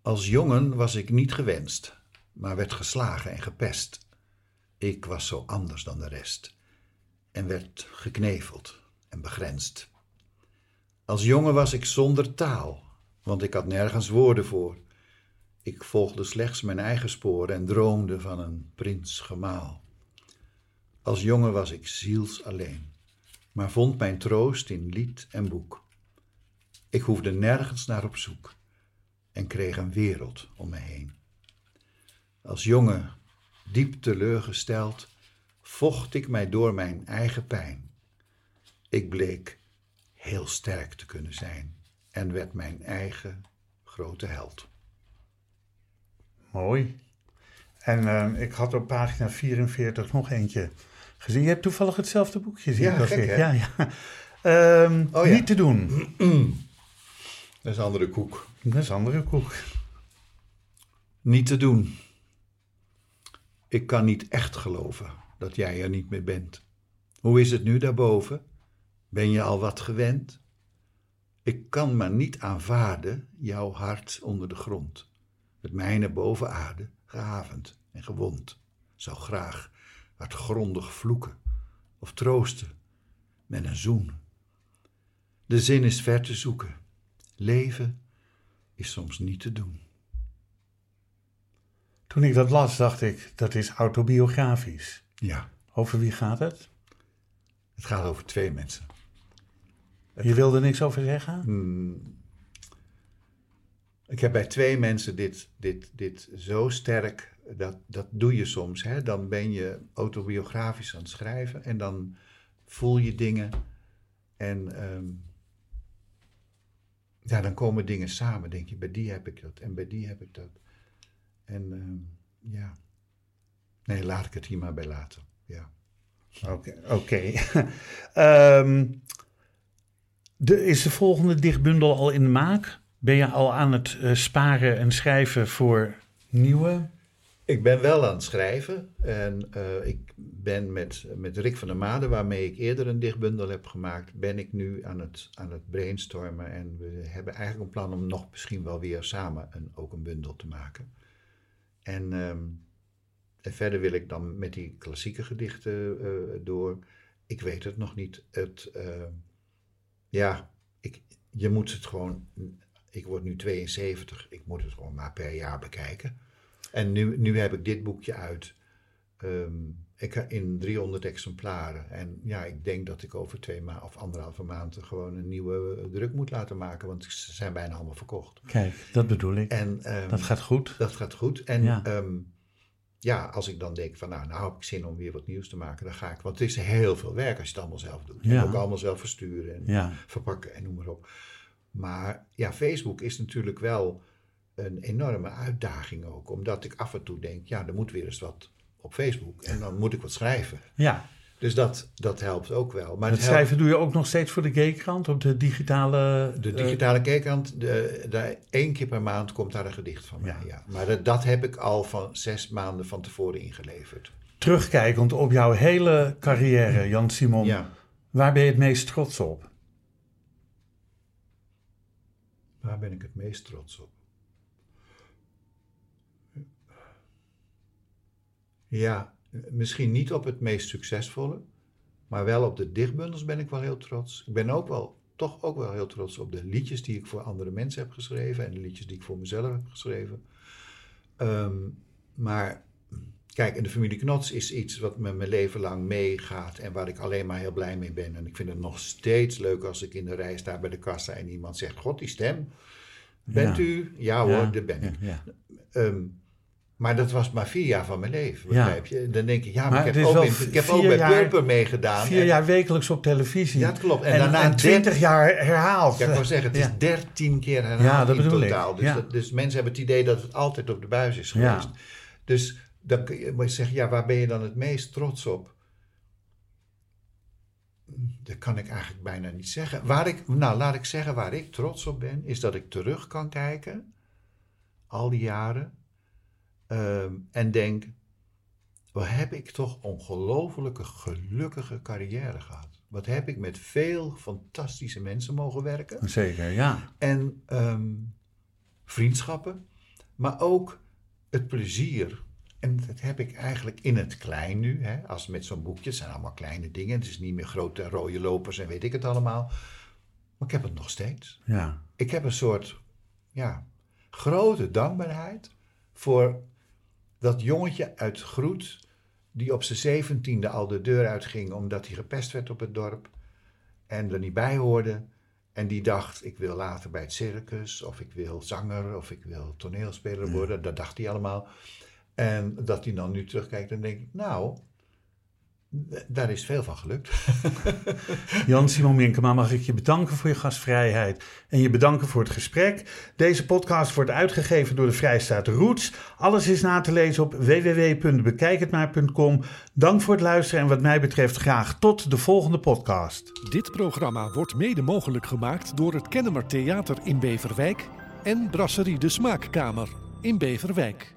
Als jongen was ik niet gewenst, maar werd geslagen en gepest. Ik was zo anders dan de rest en werd gekneveld en begrensd. Als jongen was ik zonder taal, want ik had nergens woorden voor. Ik volgde slechts mijn eigen sporen en droomde van een prins gemaal. Als jongen was ik ziels alleen, maar vond mijn troost in lied en boek. Ik hoefde nergens naar op zoek en kreeg een wereld om me heen. Als jongen, diep teleurgesteld, vocht ik mij door mijn eigen pijn. Ik bleek heel sterk te kunnen zijn en werd mijn eigen grote held. Mooi. En ehm, ik had op pagina 44 nog eentje gezien. Je hebt toevallig hetzelfde boekje, zie Ja, gek? Ja, ja. Ehm, Oh, ja. Niet te doen. [CLEARS THROAT] Dat is andere koek. Dat is andere koek. Niet te doen. Ik kan niet echt geloven dat jij er niet meer bent. Hoe is het nu daarboven? Ben je al wat gewend? Ik kan maar niet aanvaarden jouw hart onder de grond. Het mijne boven aarde, gehavend en gewond, zou graag hardgrondig vloeken of troosten met een zoen. De zin is ver te zoeken. Leven is soms niet te doen. Toen ik dat las, dacht ik, dat is autobiografisch. Ja, Over wie gaat het? het gaat over twee mensen. Je wilde niks over zeggen? Ik heb bij twee mensen dit, dit, dit zo sterk, dat, dat doe je soms. Hè? Dan ben je autobiografisch aan het schrijven en dan voel je dingen en ehm, ja, dan komen dingen samen. Denk je, bij die heb ik dat en bij die heb ik dat. En ehm, ja, nee, laat ik het hier maar bij laten. Ja. Oké. oké. [LAUGHS] Ehm, is de volgende dichtbundel al in de maak? Ben je al aan het eh, sparen en schrijven voor nieuwe? Ik ben wel aan het schrijven en eh, ik ben met, met Rick van der Made, waarmee ik eerder een dichtbundel heb gemaakt, ben ik nu aan het, aan het brainstormen. En we hebben eigenlijk een plan om nog misschien wel weer samen een, ook een bundel te maken. En, ehm, verder wil ik dan met die klassieke gedichten eh, door. Ik weet het nog niet. Het, ja, ik, je moet het gewoon. Ik word nu 72, ik moet het gewoon maar per jaar bekijken. En nu, nu heb ik dit boekje uit. Ehm, ik, in 300 exemplaren. En ja, ik denk dat ik over twee maanden of anderhalve maanden gewoon een nieuwe druk moet laten maken. Want ze zijn bijna allemaal verkocht. Kijk, dat bedoel ik. En, ehm, dat gaat goed. Dat gaat goed. En ja. Ehm, ja, als ik dan denk van nou, nou heb ik zin om weer wat nieuws te maken, dan ga ik. Want het is heel veel werk als je het allemaal zelf doet. Ja. En ook allemaal zelf versturen en verpakken en noem maar op. Maar ja, Facebook is natuurlijk wel een enorme uitdaging ook. Omdat ik af en toe denk, ja, er moet weer eens wat op Facebook. En dan moet ik wat schrijven. Ja. Dus dat, dat helpt ook wel. Maar het, schrijven doe je ook nog steeds voor de Gaykrant op de digitale... De eh, digitale Gaykrant, de, de, één keer per maand komt daar een gedicht van mij, ja. Maar dat, dat heb ik al van zes maanden van tevoren ingeleverd. Terugkijkend op jouw hele carrière, Jan Simon. Ja. Waar ben je het meest trots op? Waar ben ik het meest trots op? Ja, misschien niet op het meest succesvolle, maar wel op de dichtbundels ben ik wel heel trots. Ik ben ook wel, toch ook wel heel trots op de liedjes die ik voor andere mensen heb geschreven en de liedjes die ik voor mezelf heb geschreven. Ehm, maar kijk, en de familie Knots is iets wat me mijn leven lang meegaat en waar ik alleen maar heel blij mee ben. En ik vind het nog steeds leuk als ik in de rij sta bij de kassa en iemand zegt: God, die stem. Bent u? Ja hoor, ja. dat ben ik. Ja, ehm, maar dat was maar vier jaar van mijn leven, begrijp je? Dan denk ik, ja, maar, ik heb, ook, ik heb ook bij Purper meegedaan. Vier jaar wekelijks op televisie. Ja, dat klopt. En, daarna twintig jaar herhaald. Ja, ik wou zeggen, het is dertien keer herhaald dat in totaal. Dus, dus, mensen hebben het idee dat het altijd op de buis is geweest. Dus dan kun je zeggen, ja, waar ben je dan het meest trots op? Dat kan ik eigenlijk bijna niet zeggen. Waar ik, nou, laat ik zeggen waar ik trots op ben, is dat ik terug kan kijken, al die jaren Ehm, en denk, wat heb ik toch ongelofelijke gelukkige carrière gehad. Wat heb ik met veel fantastische mensen mogen werken. Zeker, ja. En ehm, vriendschappen, maar ook het plezier. En dat heb ik eigenlijk in het klein nu. Hè? Als met zo'n boekje, het zijn allemaal kleine dingen. Het is niet meer grote rode lopers en weet ik het allemaal. Maar ik heb het nog steeds. Ja. Ik heb een soort ja, grote dankbaarheid voor dat jongetje uit Groet, die op zijn zeventiende al de deur uitging omdat hij gepest werd op het dorp en er niet bij hoorde. En die dacht, ik wil later bij het circus, of ik wil zanger, of ik wil toneelspeler worden. Dat dacht hij allemaal. En dat hij dan nu terugkijkt en denkt, nou, daar is veel van gelukt. [LAUGHS] Jan Simon Minkema, mag ik je bedanken voor je gastvrijheid en je bedanken voor het gesprek. Deze podcast wordt uitgegeven door de Vrijstaat Roots. Alles is na te lezen op www.bekijkhetmaar.com. Dank voor het luisteren en wat mij betreft graag tot de volgende podcast. Dit programma wordt mede mogelijk gemaakt door het Kennemer Theater in Beverwijk en Brasserie de Smaakkamer in Beverwijk.